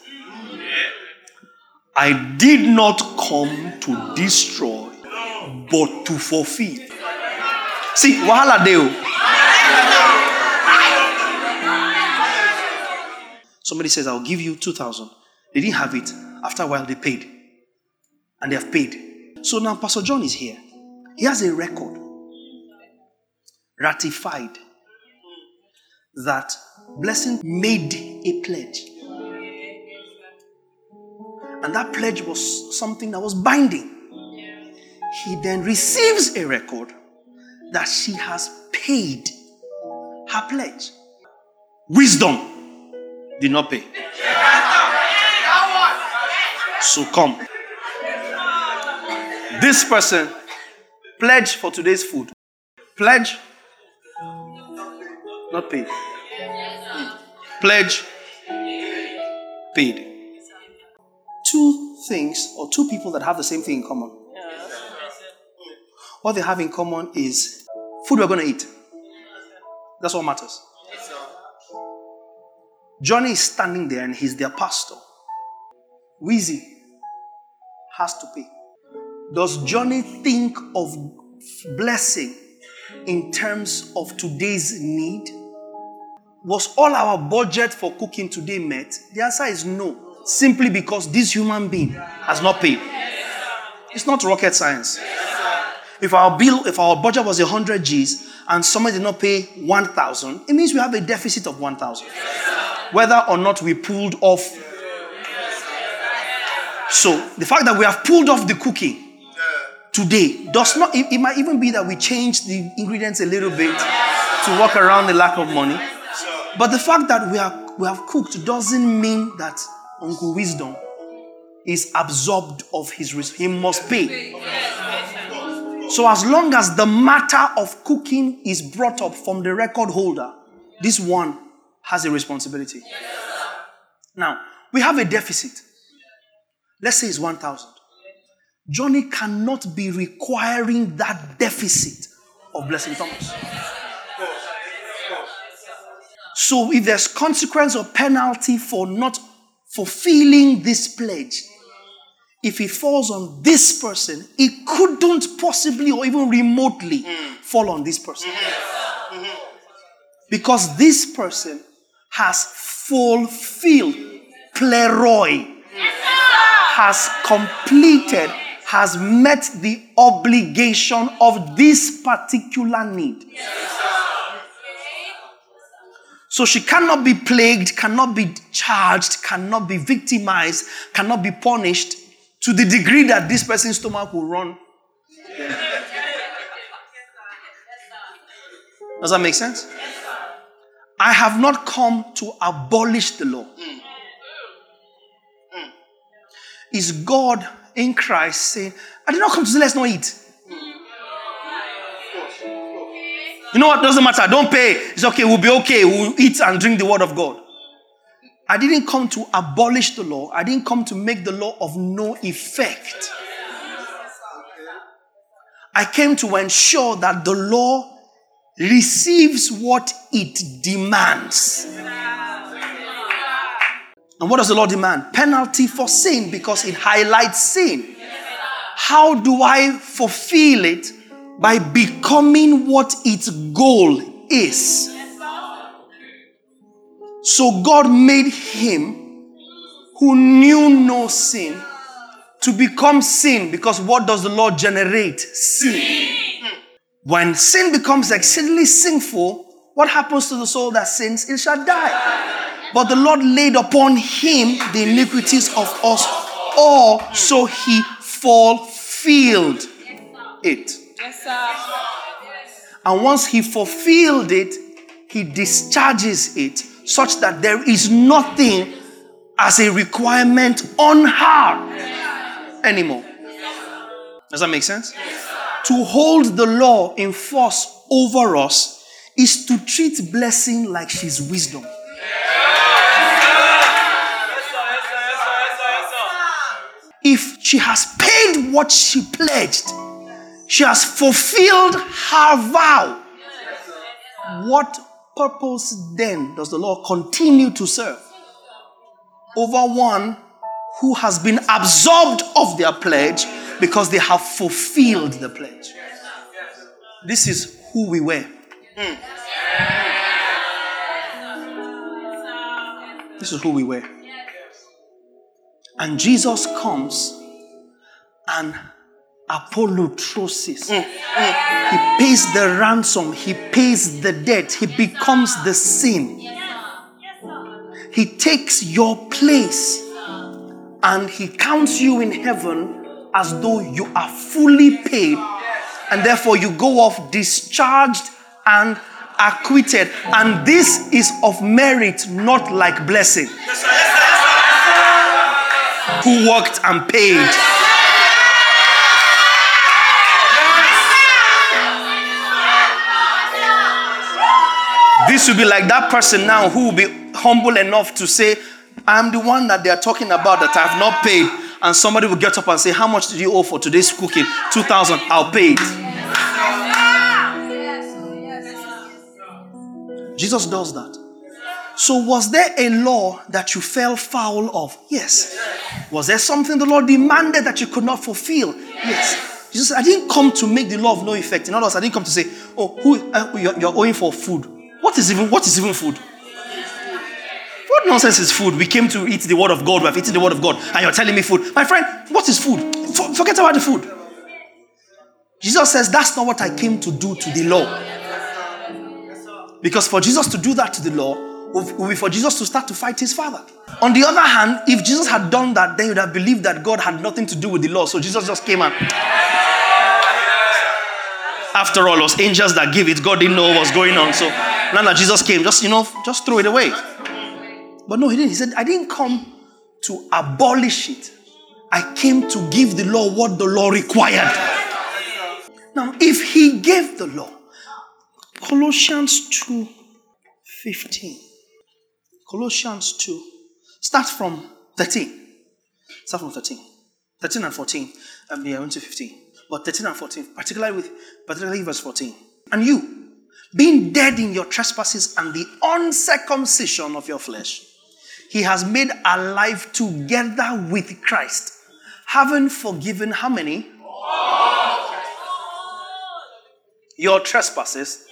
I did not come to destroy, but to fulfill. See, wahala deo. Somebody says, I'll give you 2,000. They didn't have it. After a while, they paid. And they have paid. So now Pastor John is here. He has a record ratified that blessing made a pledge. And that pledge was something that was binding. He then receives a record that she has paid her pledge. Wisdom did not pay. So come. This person pledge for today's food. Pledge not paid. Pledge paid. Two things or two people that have the same thing in common. What they have in common is food we're going to eat. That's what matters. Johnny is standing there and he's their pastor. Wheezy has to pay. Does Johnny think of blessing in terms of today's need? Was all our budget for cooking today met? The answer is no. Simply because this human being has not paid. It's not rocket science. If our bill, if our budget was 100 G's and somebody did not pay 1,000, it means we have a deficit of 1,000. Whether or not we pulled off. So the fact that we have pulled off the cooking today does not, it, it might even be that we changed the ingredients a little bit to work around the lack of money. But the fact that we, are, we have cooked doesn't mean that Uncle Wisdom is absorbed of his risk. He must pay. So as long as the matter of cooking is brought up from the record holder, this one has a responsibility. Now, we have a deficit. Let's say it's 1,000. Johnny cannot be requiring that deficit of Blessing Thomas. So if there's consequence or penalty for not fulfilling this pledge, if it falls on this person, it couldn't possibly or even remotely mm. fall on this person. Mm-hmm. Mm-hmm. Because this person has fulfilled pleroi, has completed, has met the obligation of this particular need. So she cannot be plagued, cannot be charged, cannot be victimized, cannot be punished to the degree that this person's stomach will run. Does that make sense? I have not come to abolish the law. Is God in Christ saying, I did not come to say, let's not eat. You know what? Doesn't matter. Don't pay. It's okay. We'll be okay. We'll eat and drink the word of God. I didn't come to abolish the law. I didn't come to make the law of no effect. I came to ensure that the law receives what it demands. And what does the law demand? Penalty for sin because it highlights sin. How do I fulfill it? By becoming what its goal is. So God made him who knew no sin to become sin because what does the Lord generate? Sin. Hmm. When sin becomes exceedingly sinful, what happens to the soul that sins? It shall die. But the Lord laid upon him the iniquities of us all, so he fulfilled it. Yes, sir. And once he fulfilled it, he discharges it such that there is nothing as a requirement on her anymore. Does that make sense? To hold the law in force over us is to treat blessing like she's wisdom. If she has paid what she pledged, She has fulfilled her vow. What purpose then does the Lord continue to serve over one who has been absorbed of their pledge because they have fulfilled the pledge? This is who we were. Hmm. This is who we were. And Jesus comes and apolutrosis. Mm, mm. He pays the ransom, he pays the debt, he becomes the sin. He takes your place and he counts you in heaven as though you are fully paid, and therefore you go off discharged and acquitted. And this is of merit, not like blessing. Who worked and paid. This will be like that person now who will be humble enough to say, I'm the one that they are talking about that I have not paid. And somebody will get up and say, How much did you owe for today's cooking? 2000 I'll pay it. Jesus does that. So, was there a law that you fell foul of? Yes. Was there something the Lord demanded that you could not fulfill? Yes. Jesus I didn't come to make the law of no effect. In other words, I didn't come to say, Oh, who uh, you're, you're owing for food. What is even what is even food? What nonsense is food? We came to eat the word of God. We have eaten the word of God, and you're telling me food, my friend. What is food? For- forget about the food. Jesus says that's not what I came to do to the law. Because for Jesus to do that to the law would be for Jesus to start to fight his father. On the other hand, if Jesus had done that, then you'd have believed that God had nothing to do with the law. So Jesus just came and. After all, it was angels that give it. God didn't know what was going on. So now that Jesus came, just you know, just throw it away. But no, he didn't. He said, I didn't come to abolish it. I came to give the law what the law required. Now, if he gave the law, Colossians 2 15. Colossians 2. Start from 13. Start from 13. 13 and 14. Um, yeah, I went to 15. But 13 and 14, particularly with particularly verse 14. And you, being dead in your trespasses and the uncircumcision of your flesh, he has made alive together with Christ, having forgiven how many? Your trespasses,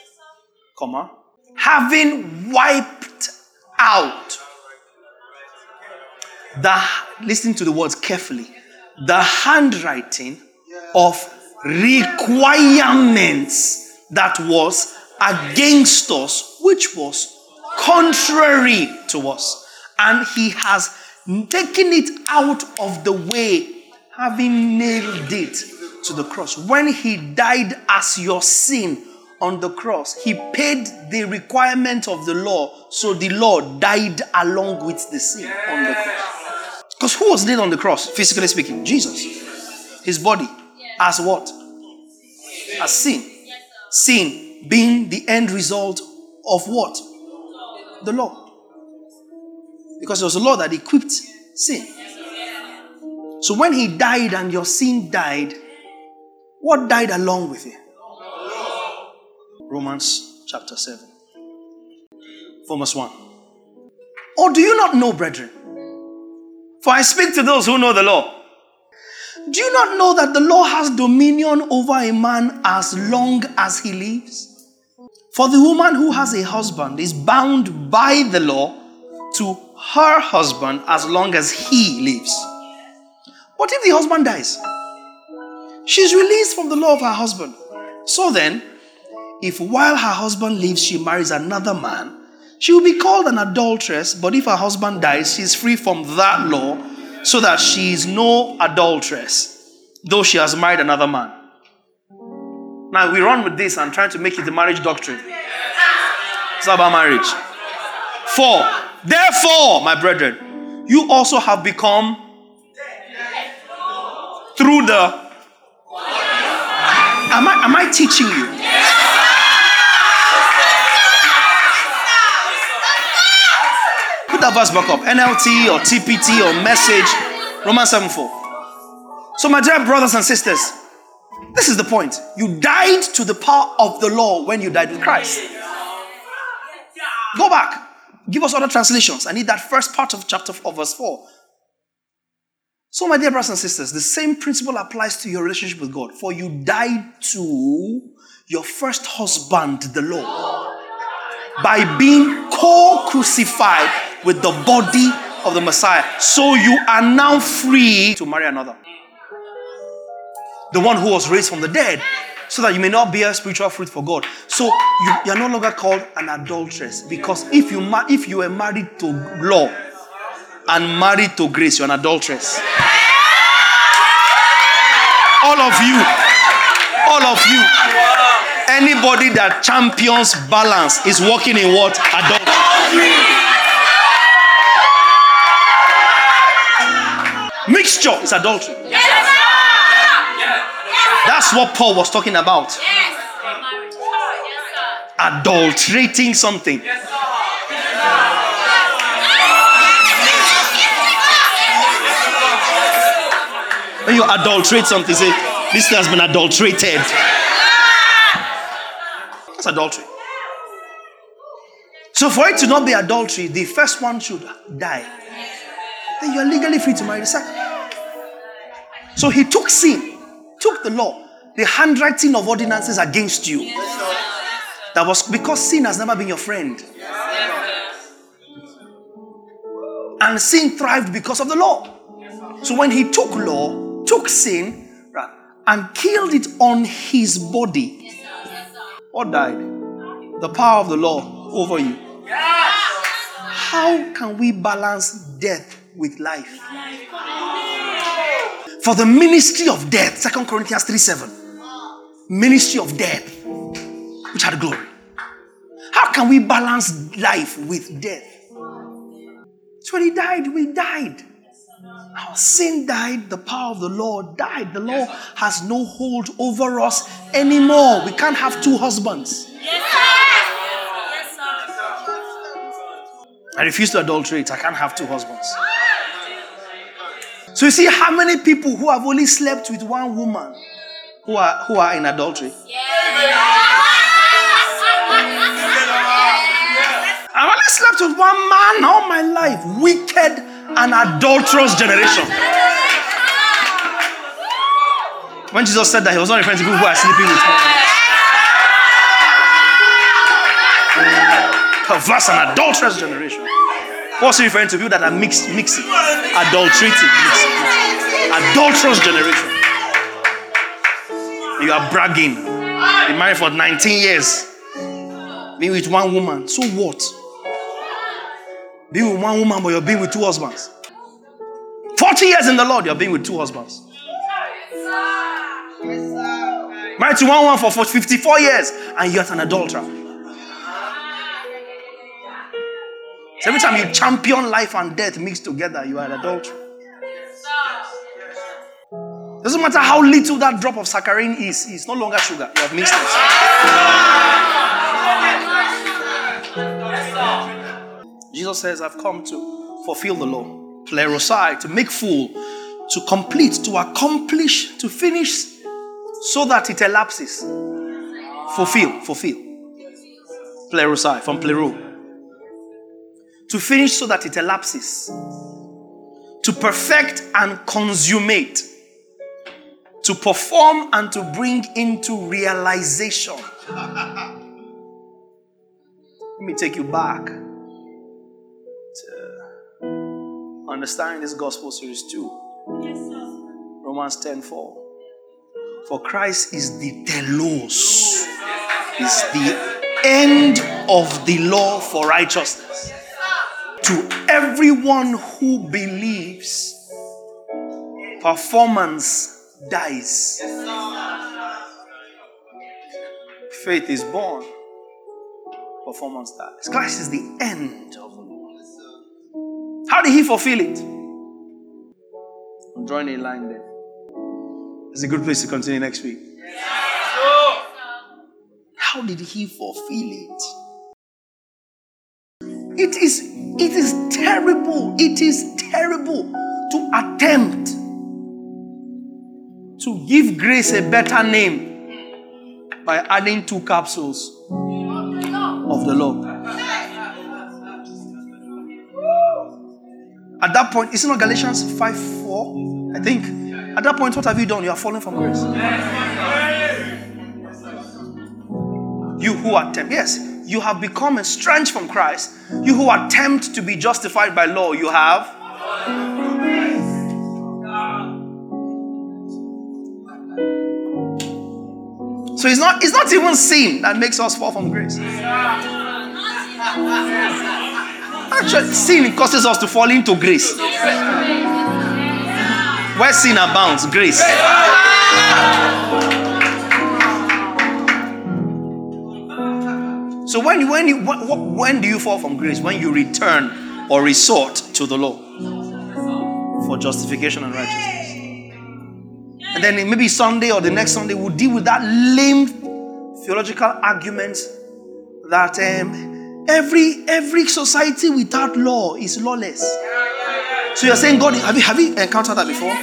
comma, having wiped out the listen to the words carefully the handwriting of requirements that was against us which was contrary to us and he has taken it out of the way having nailed it to the cross when he died as your sin on the cross he paid the requirement of the law so the law died along with the sin on the cross because who was nailed on the cross, physically speaking? Jesus. His body. As what? As sin. Sin being the end result of what? The law. Because it was the law that equipped sin. So when he died and your sin died, what died along with it? Romans chapter 7. From verse 1. Or do you not know, brethren? For I speak to those who know the law. Do you not know that the law has dominion over a man as long as he lives? For the woman who has a husband is bound by the law to her husband as long as he lives. But if the husband dies, she's released from the law of her husband. So then, if while her husband lives she marries another man, she will be called an adulteress, but if her husband dies, she is free from that law, so that she is no adulteress, though she has married another man. Now we run with this and trying to make it the marriage doctrine. It's about marriage. Four. Therefore, my brethren, you also have become through the. Am I, am I teaching you? Put that verse back up. NLT or TPT or message. Romans 7 4. So, my dear brothers and sisters, This is the point. You died to the power of the law when you died with Christ. Go back. Give us other translations. I need that first part of chapter of verse 4. So, my dear brothers and sisters, the same principle applies to your relationship with God. For you died to your first husband, the law, by being co crucified with the body of the Messiah. So you are now free to marry another. The one who was raised from the dead, so that you may not bear spiritual fruit for God. So you, you are no longer called an adulteress because if you ma- if you were married to law and married to grace, you're an adulteress. All of you, all of you, anybody that champions balance is walking in what adultery. Mixture is adultery. Yes, yes, That's what Paul was talking about. Yes. Adulterating something. When you adulterate something, say, this thing has been adulterated. That's adultery. So for it to not be adultery, the first one should die. Then you are legally free to marry the second. So he took sin, took the law, the handwriting of ordinances against you. That was because sin has never been your friend. And sin thrived because of the law. So when he took law, took sin, and killed it on his body, what died? The power of the law over you. How can we balance death with life? For the ministry of death, 2 Corinthians 3 7. Ministry of death, which had glory. How can we balance life with death? So when he died, we died. Our sin died, the power of the law died. The law has no hold over us anymore. We can't have two husbands. I refuse to adulterate. I can't have two husbands. So you see how many people who have only slept with one woman who are who are in adultery? I've only slept with one man all my life. Wicked and adulterous generation. When Jesus said that, he was not referring to people who are sleeping with men. Perverse and adulterous generation. What's he referring to? People that are mixed, mixing, adulterating, adulterous generation. You are bragging. Been married for 19 years. Being with one woman. So what? Being with one woman, but you're being with two husbands. 40 years in the Lord, you're being with two husbands. Married to one woman for 54 years, and you're an adulterer. So every time you champion life and death mixed together, you are an. Doesn't matter how little that drop of saccharin is, it's no longer sugar. You have mixed it. Jesus says, I've come to fulfill the law, plerosai, to make full, to complete, to accomplish, to finish, so that it elapses. Fulfill, fulfill. Plerosai, from plero. To finish so that it elapses. To perfect and consummate to perform and to bring into realization. Let me take you back to understanding this gospel series too. Yes, Romans 10 4. For Christ is the telos, is the end of the law for righteousness. To everyone who believes, performance dies. Faith is born, performance dies. Christ is the end of the. How did he fulfill it? I'm drawing a line there. It's a good place to continue next week. How did he fulfill it? It is it is terrible. It is terrible to attempt to give grace a better name by adding two capsules of the law. At that point, isn't it Galatians 5 4? I think. At that point, what have you done? You are falling from grace. You who attempt, yes, you have become estranged from Christ. You who attempt to be justified by law, you have. So it's not, it's not even sin that makes us fall from grace. Actually, sin causes us to fall into grace. Where sin abounds, grace. So when when you when, when do you fall from grace? When you return or resort to the law for justification and righteousness. And then maybe Sunday or the next Sunday we'll deal with that lame theological argument that um, every every society without law is lawless. So you're saying God? Have you have you encountered that before?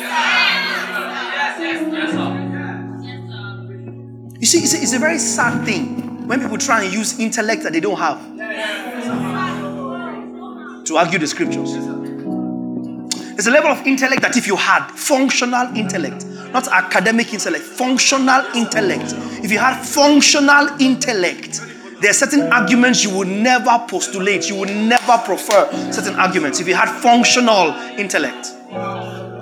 You see, it's a, it's a very sad thing when people try and use intellect that they don't have to argue the scriptures. There's a level of intellect that if you had functional intellect, not academic intellect, functional intellect. If you had functional intellect, there are certain arguments you would never postulate, you would never prefer certain arguments. If you had functional intellect,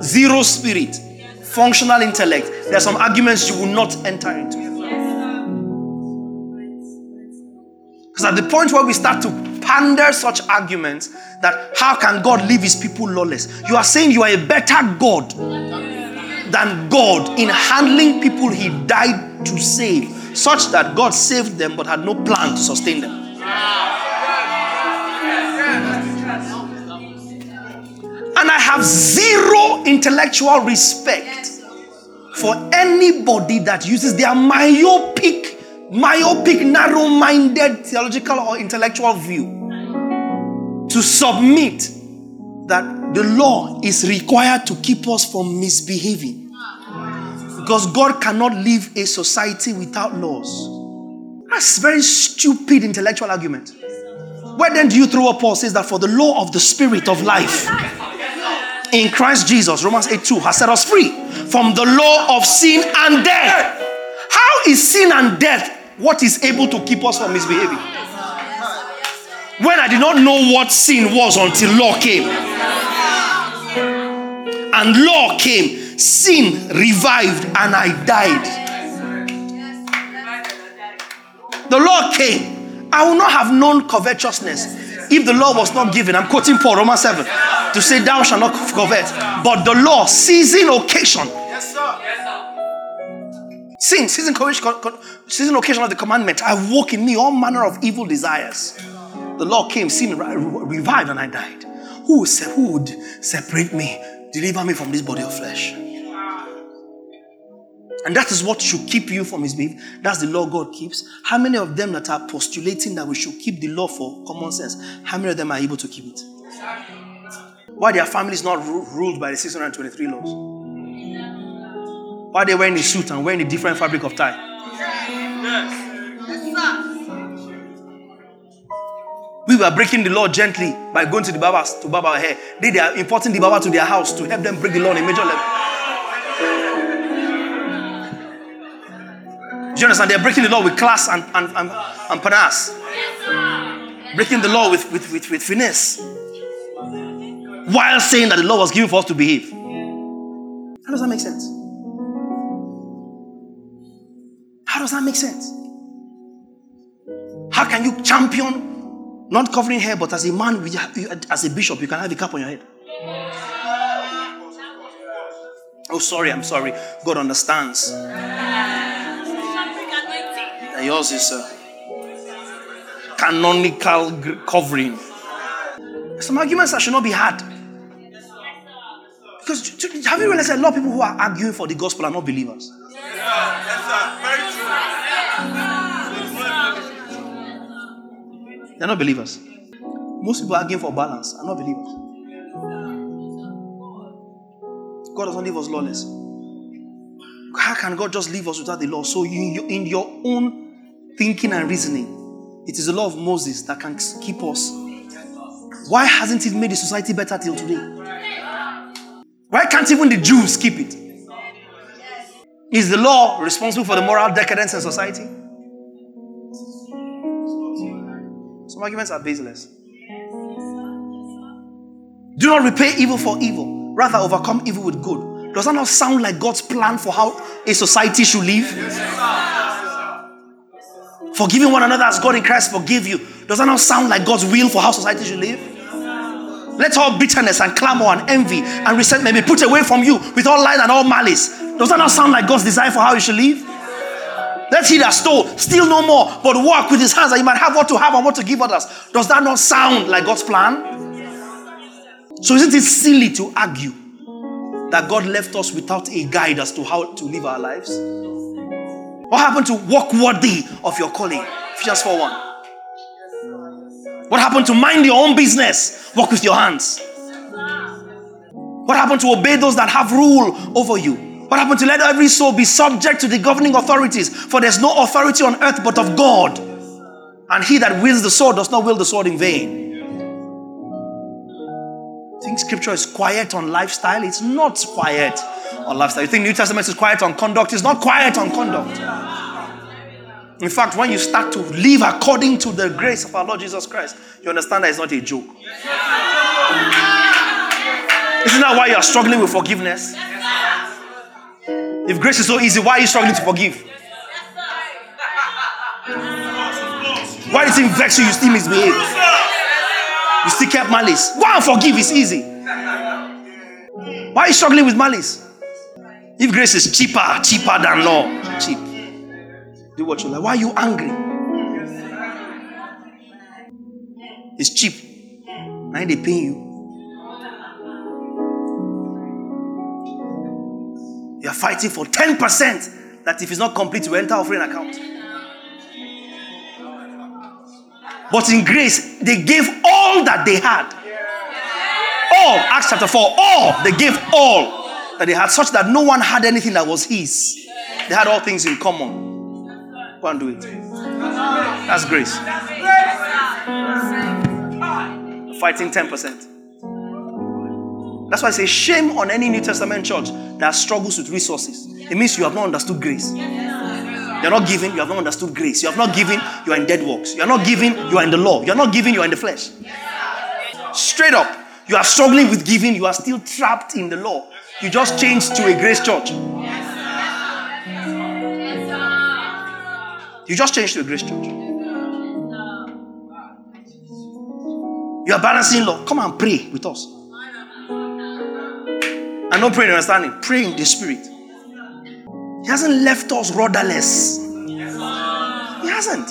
zero spirit, functional intellect, there are some arguments you will not enter into. Because at the point where we start to pander such arguments that how can God leave his people lawless? You are saying you are a better God than God in handling people he died to save, such that God saved them but had no plan to sustain them. And I have zero intellectual respect for anybody that uses their myopic myopic, narrow minded theological or intellectual view to submit that the law is required to keep us from misbehaving. Because God cannot live a society without laws. That's very stupid intellectual argument. Where then do you throw up Paul says that for the law of the spirit of life in Christ Jesus, Romans 8 2, has set us free from the law of sin and death. How is sin and death what is able to keep us from misbehaving. When I did not know what sin was until law came. And law came, sin revived, and I died. The law came. I would not have known covetousness if the law was not given. I'm quoting Paul, Romans 7, to say, Thou shalt not covet. But the law, seizing occasion, Sin, season, season occasion of the commandment, I woke in me all manner of evil desires. The law came, sin revived, and I died. Who would, separate me, deliver me from this body of flesh? And that is what should keep you from his behavior. That's the law God keeps. How many of them that are postulating that we should keep the law for common sense, how many of them are able to keep it? Why their family is not ruled by the 623 laws? Why they wearing a suit and wearing a different fabric of tie? Yes. We were breaking the law gently by going to the barbers to barb our hair. They, they are importing the barber to their house to help them break the law on a major level. Do you understand? They're breaking the law with class and, and, and, and panache. Breaking the law with, with, with, with finesse. While saying that the law was given for us to behave. How does that make sense? Does that make sense? How can you champion not covering hair, but as a man, as a bishop, you can have a cap on your head? Oh, sorry, I'm sorry. God understands. And yours is a canonical covering. Some arguments that should not be had. Because have you realized a lot of people who are arguing for the gospel are not believers? They're not believers. Most people are arguing for balance are not believers. God doesn't leave us lawless. How can God just leave us without the law? So, in your own thinking and reasoning, it is the law of Moses that can keep us. Why hasn't it made the society better till today? Why can't even the Jews keep it? Is the law responsible for the moral decadence in society? Some arguments are baseless. Do not repay evil for evil, rather overcome evil with good. Does that not sound like God's plan for how a society should live? Forgiving one another as God in Christ forgive you. Does that not sound like God's will for how society should live? Let all bitterness and clamor and envy and resentment be put away from you with all lies and all malice. Does that not sound like God's desire for how you should live? Let he that stole steal no more, but work with his hands that he might have what to have and what to give others. Does that not sound like God's plan? So isn't it silly to argue that God left us without a guide as to how to live our lives? What happened to walk worthy of your calling? Ephesians 4 1. What happened to mind your own business? Work with your hands. What happened to obey those that have rule over you? What happened to let every soul be subject to the governing authorities? For there's no authority on earth but of God. And he that wields the sword does not wield the sword in vain. Think scripture is quiet on lifestyle? It's not quiet on lifestyle. You think New Testament is quiet on conduct? It's not quiet on conduct. In fact, when you start to live according to the grace of our Lord Jesus Christ, you understand that it's not a joke. Isn't that why you are struggling with forgiveness? If grace is so easy, why are you struggling to forgive? Why does it vex you? You still misbehave. You still kept malice. Why forgive is easy. Why are you struggling with malice? If grace is cheaper, cheaper than law, cheap. Do what you like. Why are you angry? It's cheap. Now they pay you. Are fighting for 10% that if it's not complete, you enter offering account. But in grace, they gave all that they had. All, Acts chapter 4, all, they gave all that they had, such that no one had anything that was his. They had all things in common. Go and do it. That's grace. Fighting 10%. That's why I say shame on any New Testament church that struggles with resources. It means you have not understood grace. You're not giving, you have not understood grace. You have not given, you are in dead works. You're not giving, you are in the law. You're not giving, you are in the flesh. Straight up, you are struggling with giving, you are still trapped in the law. You just changed to a grace church. You just changed to a grace church. You are balancing law. Come and pray with us. And don't pray in understanding, pray in the spirit. He hasn't left us rudderless. He hasn't.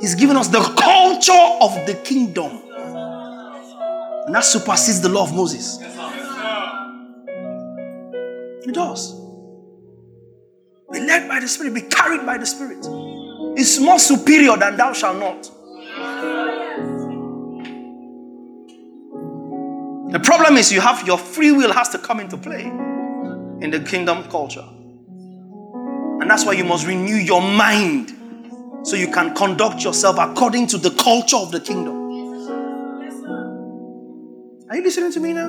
He's given us the culture of the kingdom. And that supersedes the law of Moses. It does. Be led by the Spirit, be carried by the Spirit. It's more superior than thou shalt not. The problem is you have your free will has to come into play in the kingdom culture. And that's why you must renew your mind so you can conduct yourself according to the culture of the kingdom. Are you listening to me now?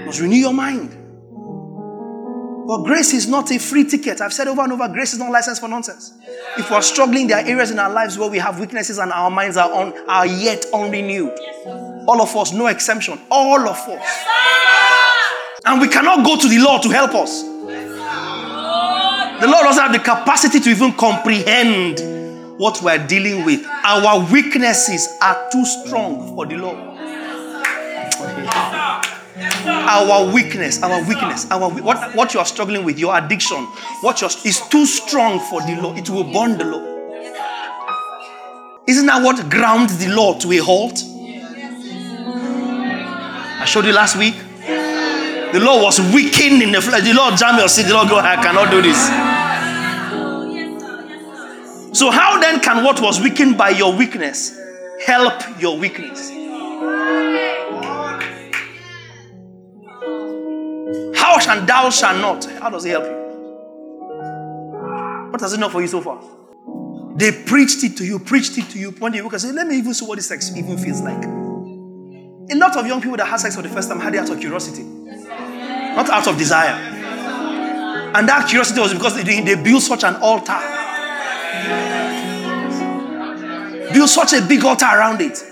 You must renew your mind. But grace is not a free ticket. I've said over and over grace is not license for nonsense. If we're struggling, there are areas in our lives where we have weaknesses and our minds are, on, are yet unrenewed. All of us, no exemption. All of us. And we cannot go to the Lord to help us. The Lord doesn't have the capacity to even comprehend what we're dealing with. Our weaknesses are too strong for the Lord. Our weakness, our weakness, our what, what you are struggling with, your addiction, what you're, is too strong for the Lord. It will burn the Lord. Isn't that what grounds the Lord to a halt? I showed you last week. The Lord was weakened in the flesh. The Lord jammed your seat. The Lord go, I cannot do this. So, how then can what was weakened by your weakness help your weakness? How shall thou shall not? How does it help you? What has it done for you so far? They preached it to you, preached it to you. One day you can say, let me even see what this even feels like. A lot of young people that had sex for the first time had it out of curiosity, not out of desire. And that curiosity was because they, they built such an altar. Built such a big altar around it.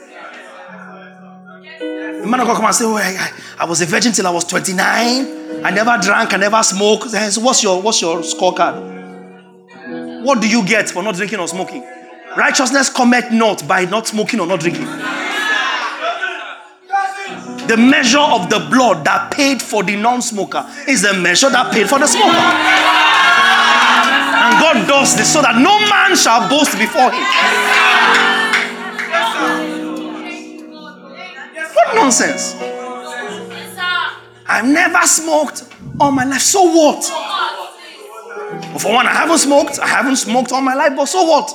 The man of God come and say, Oh, I, I was a virgin till I was 29. I never drank, I never smoked. So what's your what's your scorecard? What do you get for not drinking or smoking? Righteousness cometh not by not smoking or not drinking. The measure of the blood that paid for the non smoker is the measure that paid for the smoker. And God does this so that no man shall boast before him. What nonsense? I've never smoked all my life. So what? For one, I haven't smoked. I haven't smoked all my life, but so what?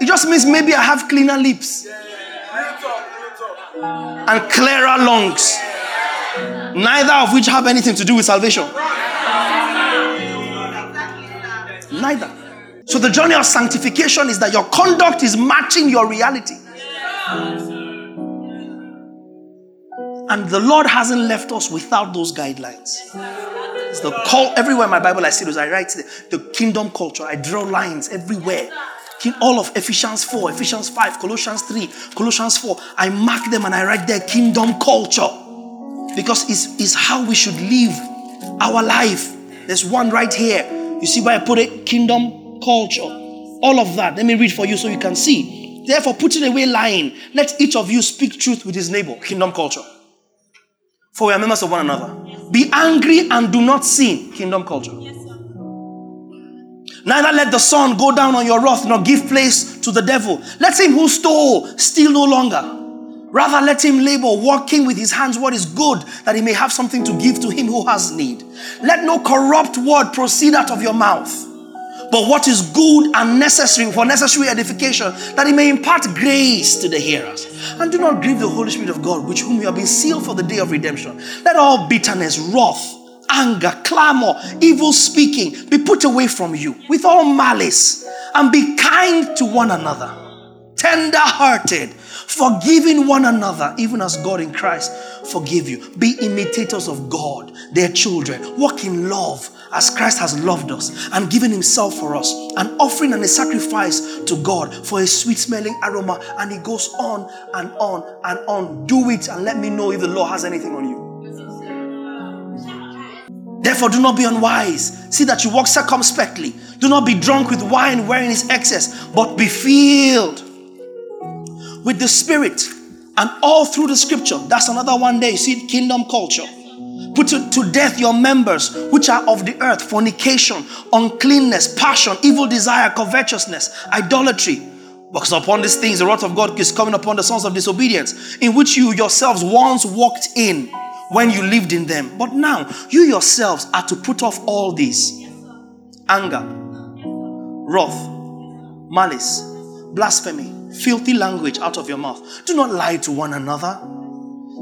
It just means maybe I have cleaner lips and clearer lungs, neither of which have anything to do with salvation. Neither. So the journey of sanctification is that your conduct is matching your reality. And the Lord hasn't left us without those guidelines. It's the call everywhere in my Bible I see those. I write the, the kingdom culture. I draw lines everywhere. All of Ephesians 4, Ephesians 5, Colossians 3, Colossians 4. I mark them and I write their kingdom culture. Because it's, it's how we should live our life. There's one right here. You see where I put it? Kingdom culture. All of that. Let me read for you so you can see. Therefore, putting away lying, let each of you speak truth with his neighbor. Kingdom culture. For we are members of one another. Be angry and do not sin. Kingdom culture. Neither let the sun go down on your wrath, nor give place to the devil. Let him who stole steal no longer. Rather, let him labor, working with his hands what is good, that he may have something to give to him who has need. Let no corrupt word proceed out of your mouth but what is good and necessary for necessary edification, that he may impart grace to the hearers. And do not grieve the Holy Spirit of God, which whom you have been sealed for the day of redemption. Let all bitterness, wrath, anger, clamor, evil speaking be put away from you with all malice, and be kind to one another, tender hearted, forgiving one another, even as God in Christ forgive you. Be imitators of God, their children. Walk in love as Christ has loved us and given himself for us, an offering and a sacrifice to God for a sweet smelling aroma. And he goes on and on and on. Do it and let me know if the Lord has anything on you. Therefore, do not be unwise. See that you walk circumspectly. Do not be drunk with wine wherein is excess, but be filled with the Spirit. And all through the scripture, that's another one day. You see, kingdom culture Put to, to death your members which are of the earth fornication, uncleanness, passion, evil desire, covetousness, idolatry. Because upon these things the wrath of God is coming upon the sons of disobedience, in which you yourselves once walked in when you lived in them. But now you yourselves are to put off all these anger, wrath, malice, blasphemy, filthy language out of your mouth. Do not lie to one another,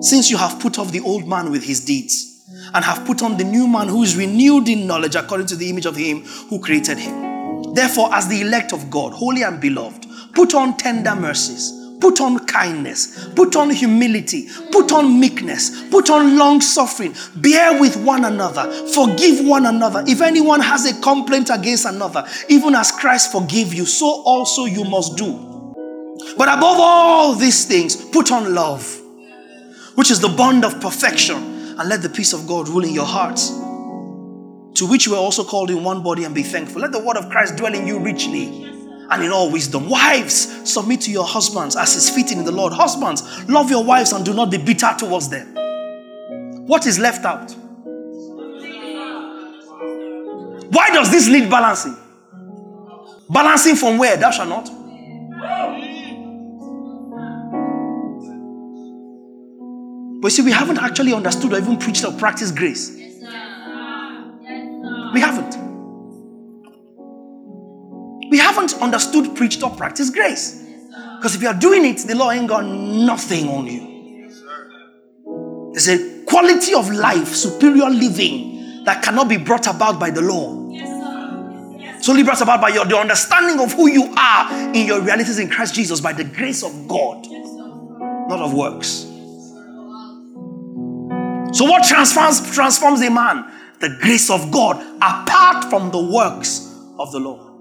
since you have put off the old man with his deeds and have put on the new man who is renewed in knowledge according to the image of him who created him. Therefore, as the elect of God, holy and beloved, put on tender mercies, put on kindness, put on humility, put on meekness, put on long suffering, bear with one another, forgive one another. If anyone has a complaint against another, even as Christ forgave you, so also you must do. But above all these things, put on love, which is the bond of perfection and let the peace of God rule in your hearts, to which you are also called in one body, and be thankful. Let the word of Christ dwell in you richly and in all wisdom. Wives, submit to your husbands as is fitting in the Lord. Husbands, love your wives and do not be bitter towards them. What is left out? Why does this need balancing? Balancing from where? Thou shalt not. But see, we haven't actually understood or even preached or practiced grace. We haven't. We haven't understood, preached, or practiced grace. Because if you are doing it, the law ain't got nothing on you. There's a quality of life, superior living, that cannot be brought about by the law. It's only brought about by your the understanding of who you are in your realities in Christ Jesus by the grace of God, not of works. So, what transforms transforms a man? The grace of God apart from the works of the law.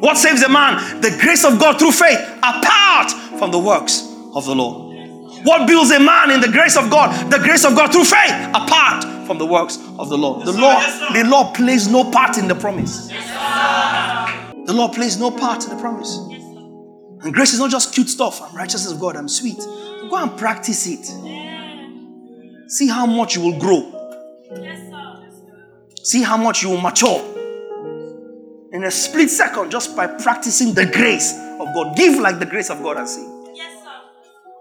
What saves a man? The grace of God through faith apart from the works of the law. What builds a man in the grace of God? The grace of God through faith apart from the works of the law. The law, the law plays no part in the promise. The law plays no part in the promise. And grace is not just cute stuff. I'm righteousness of God. I'm sweet. Go and practice it. See how much you will grow. See how much you will mature in a split second just by practicing the grace of God. Give like the grace of God and see. Yes, sir.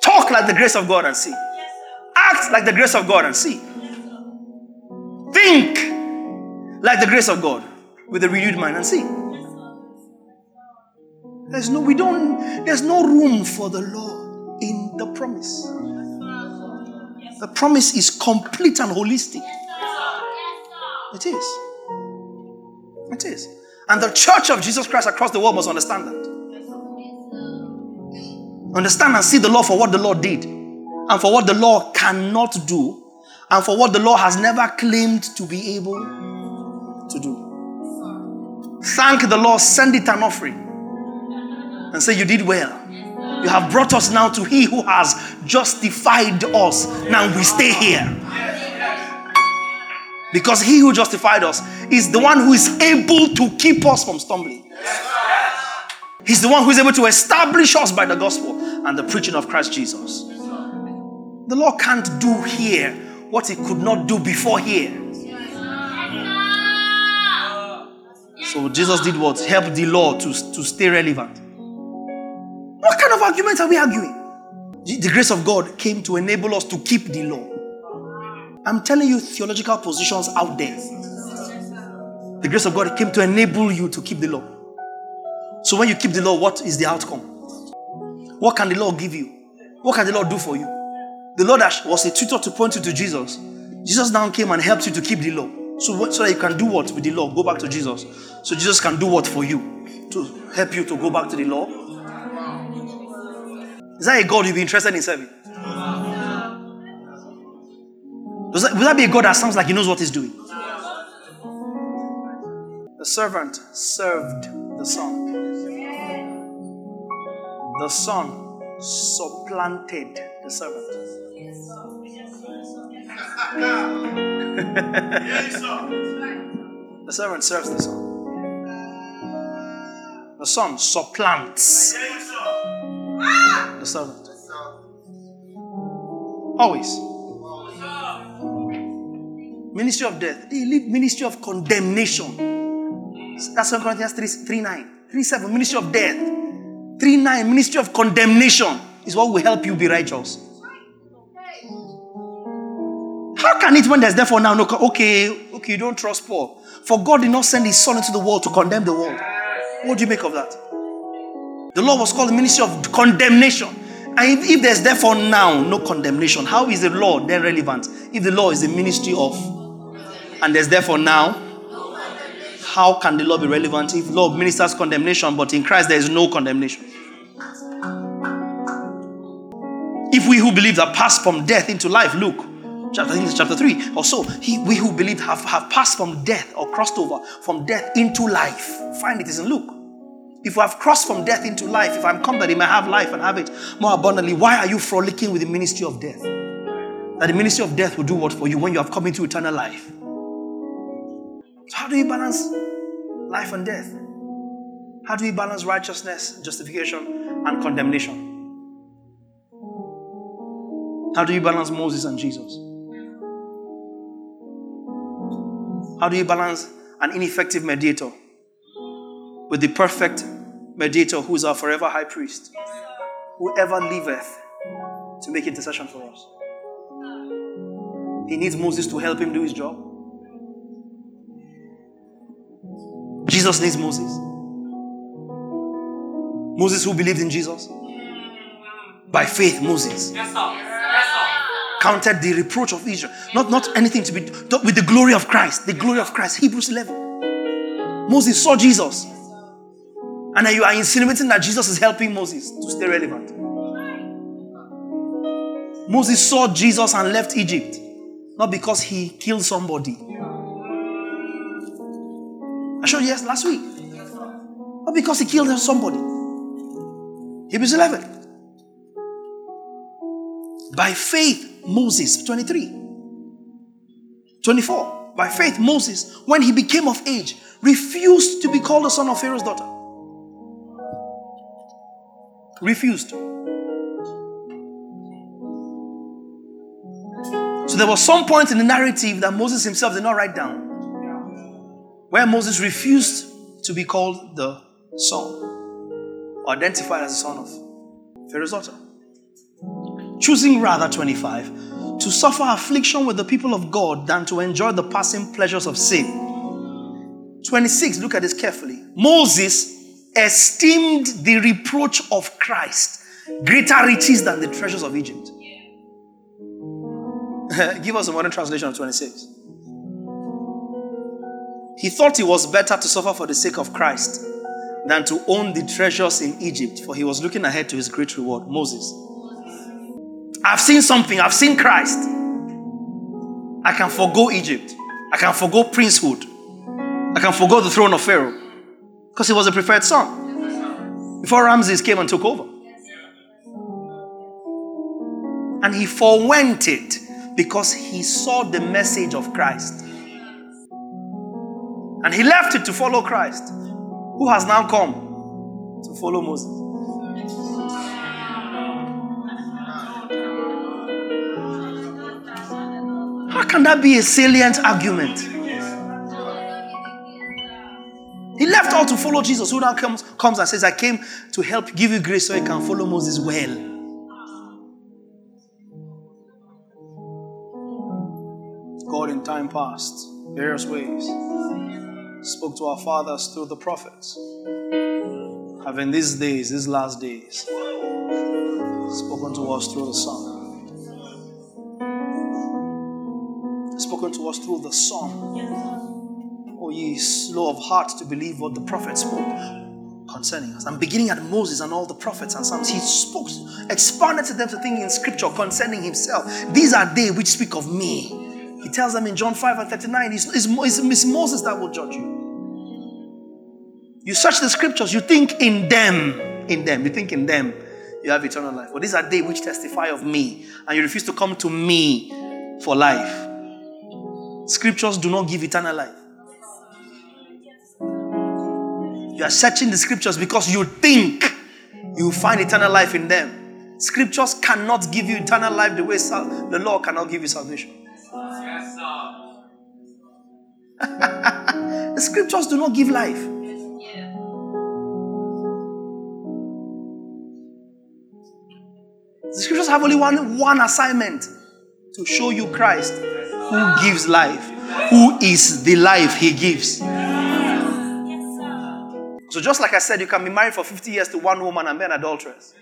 Talk like the grace of God and see. Yes, sir. Act like the grace of God and see. Yes, sir. Think like the grace of God with a renewed mind and see. There's no, we don't, there's no room for the law in the promise. The promise is complete and holistic. It is. It is. And the church of Jesus Christ across the world must understand that. Understand and see the law for what the Lord did, and for what the law cannot do, and for what the law has never claimed to be able to do. Thank the Lord, send it an offering, and say, You did well. You have brought us now to He who has justified us. Now we stay here. Because He who justified us is the one who is able to keep us from stumbling. He's the one who is able to establish us by the gospel and the preaching of Christ Jesus. The law can't do here what it could not do before here. So Jesus did what? Help the law to, to stay relevant. What kind of arguments are we arguing? The grace of God came to enable us to keep the law. I'm telling you theological positions out there. The grace of God came to enable you to keep the law. So when you keep the law, what is the outcome? What can the law give you? What can the law do for you? The Lord was a tutor to point you to Jesus. Jesus now came and helped you to keep the law. So, so that you can do what with the law? Go back to Jesus. So Jesus can do what for you? To help you to go back to the law? Is that a God you'd be interested in serving? Does that, would that be a God that sounds like he knows what he's doing? The servant served the son. The son supplanted the servant. the servant serves the son. The son supplants the servant. Always. Ministry of death. They live ministry of condemnation. That's 2 Corinthians 3, 3 9. 3 7. Ministry of death. 3 9. Ministry of condemnation is what will help you be righteous. How can it when there's therefore now no okay, okay, you don't trust Paul? For God did not send his son into the world to condemn the world. What do you make of that? The law was called the ministry of condemnation. And if, if there's therefore now no condemnation, how is the law then relevant? If the law is the ministry of, and there's therefore now, how can the law be relevant if law ministers condemnation, but in Christ there is no condemnation? If we who believe are passed from death into life, look, chapter, I chapter 3 or so, he, we who believe have, have passed from death or crossed over from death into life. Find it is in Luke. If we have crossed from death into life, if I'm come that he may have life and have it more abundantly, why are you frolicking with the ministry of death? That the ministry of death will do what for you when you have come into eternal life? So, how do you balance life and death? How do you balance righteousness, justification, and condemnation? How do you balance Moses and Jesus? How do you balance an ineffective mediator with the perfect mediator who is our forever high priest, who ever liveth to make intercession for us. He needs Moses to help him do his job. Jesus needs Moses. Moses who believed in Jesus. By faith, Moses counted the reproach of Israel. Not, not anything to be with the glory of Christ. The glory of Christ. Hebrews 11. Moses saw Jesus. And you are insinuating that Jesus is helping Moses to stay relevant. Moses saw Jesus and left Egypt, not because he killed somebody. I showed you yes last week. Not because he killed somebody. Hebrews 11. By faith, Moses, 23. 24. By faith, Moses, when he became of age, refused to be called the son of Pharaoh's daughter. Refused. So there was some point in the narrative that Moses himself did not write down where Moses refused to be called the son, identified as the son of Pharaoh's daughter. Choosing rather, 25, to suffer affliction with the people of God than to enjoy the passing pleasures of sin. 26, look at this carefully. Moses esteemed the reproach of Christ greater riches than the treasures of Egypt. Give us a modern translation of 26. He thought it was better to suffer for the sake of Christ than to own the treasures in Egypt, for he was looking ahead to his great reward. Moses. I've seen something, I've seen Christ. I can forego Egypt, I can forego princehood, I can forego the throne of Pharaoh because he was a preferred son before Ramses came and took over. And he forewent it because he saw the message of Christ. And he left it to follow Christ, who has now come to follow Moses. How can that be a salient argument? He left all to follow Jesus, who now comes, comes and says, I came to help give you grace so you can follow Moses well. God in time past, various ways, spoke to our fathers through the prophets. Have in these days, these last days, spoken to us through the Son. Spoken to us through the Son. Oh, ye slow of heart to believe what the prophet spoke concerning us. I'm beginning at Moses and all the prophets and Psalms. He spoke, expanded to them to think in scripture concerning himself. These are they which speak of me. He tells them in John 5 and 39, it's, it's, it's Moses that will judge you. You search the scriptures, you think in them, in them, you think in them, you have eternal life. But these are they which testify of me, and you refuse to come to me for life. Scriptures do not give eternal life. You are searching the scriptures because you think you will find eternal life in them. Scriptures cannot give you eternal life the way sal- the law cannot give you salvation. The scriptures do not give life. The scriptures have only one, one assignment to show you Christ who gives life, who is the life he gives. So, just like I said, you can be married for 50 years to one woman and be an adulteress.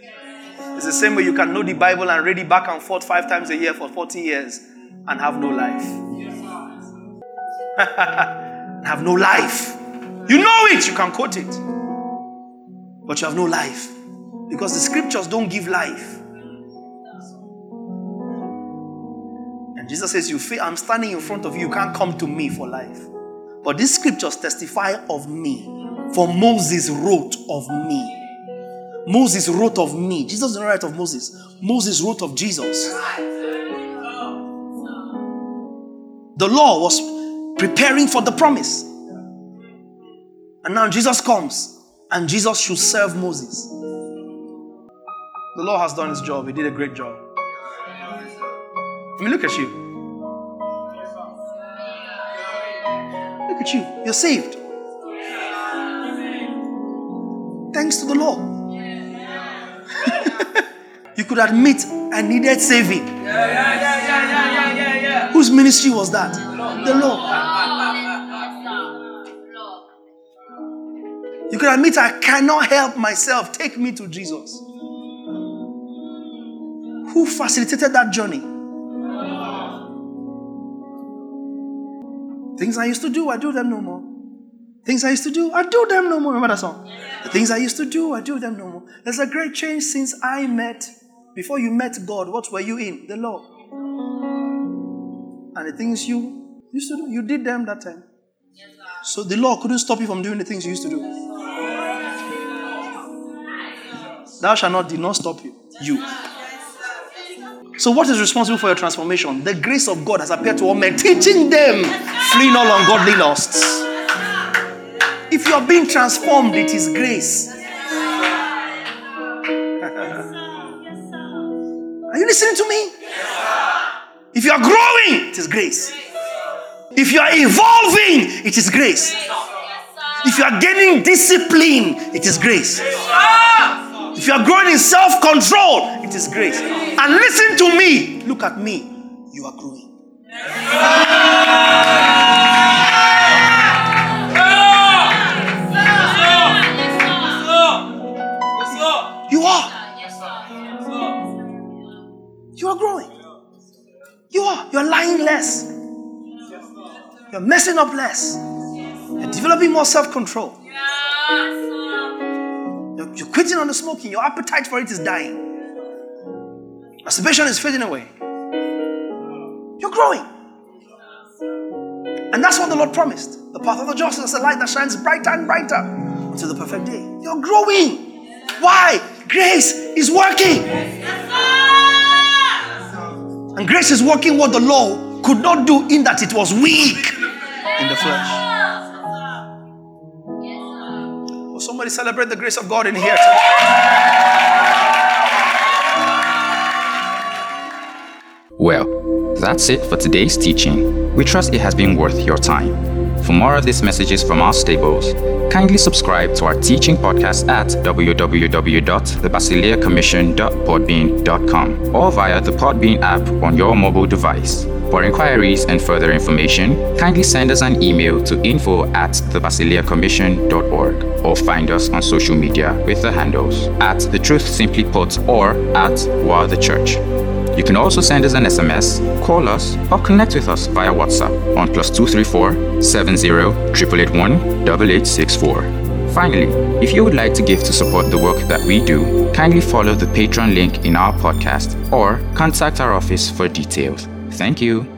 It's the same way you can know the Bible and read it back and forth five times a year for 40 years and have no life. have no life. You know it, you can quote it. But you have no life. Because the scriptures don't give life. And Jesus says, You feel I'm standing in front of you, you can't come to me for life. But these scriptures testify of me. For Moses wrote of me. Moses wrote of me. Jesus did not write of Moses. Moses wrote of Jesus. The law was preparing for the promise. And now Jesus comes and Jesus should serve Moses. The law has done its job. He did a great job. I mean, look at you. Look at you. You're saved. Thanks to the law. you could admit I needed saving. Whose ministry was that? The law. You can admit I cannot help myself. Take me to Jesus. Who facilitated that journey? Things I used to do, I do them no more. Things I used to do, I do them no more. Remember that song? The things I used to do, I do them no more. There's a great change since I met. Before you met God, what were you in? The law. And the things you used to do, you did them that time. So the law couldn't stop you from doing the things you used to do. Thou shalt not did not stop you. You. So what is responsible for your transformation? The grace of God has appeared to all men, teaching them fleeing all ungodly lusts. If you are being transformed, it is grace. Are you listening to me? If you are growing, it is grace. If you are evolving, it is grace. If you are gaining discipline, it is grace. If you are growing in self control, it is grace. And listen to me. Look at me. You are growing. You are. You are growing. You are. You're lying less. You're messing up less. You're developing more self control. You're, you're quitting on the smoking. Your appetite for it is dying. Masturbation is fading away. You're growing. And that's what the Lord promised. The path of the just is a light that shines brighter and brighter until the perfect day. You're growing. Why? Grace is working. And grace is working what the law could not do in that it was weak in the flesh. Will somebody celebrate the grace of God in here? Well, that's it for today's teaching. We trust it has been worth your time. For more of these messages from our stables, kindly subscribe to our teaching podcast at www.thebasileacommission.podbean.com or via the Podbean app on your mobile device. For inquiries and further information, kindly send us an email to info at thebasileacommission.org or find us on social media with the handles at The Truth Simply Put or at While the Church. You can also send us an SMS, call us, or connect with us via WhatsApp on plus 234 70 881 8864. Finally, if you would like to give to support the work that we do, kindly follow the Patreon link in our podcast or contact our office for details. Thank you.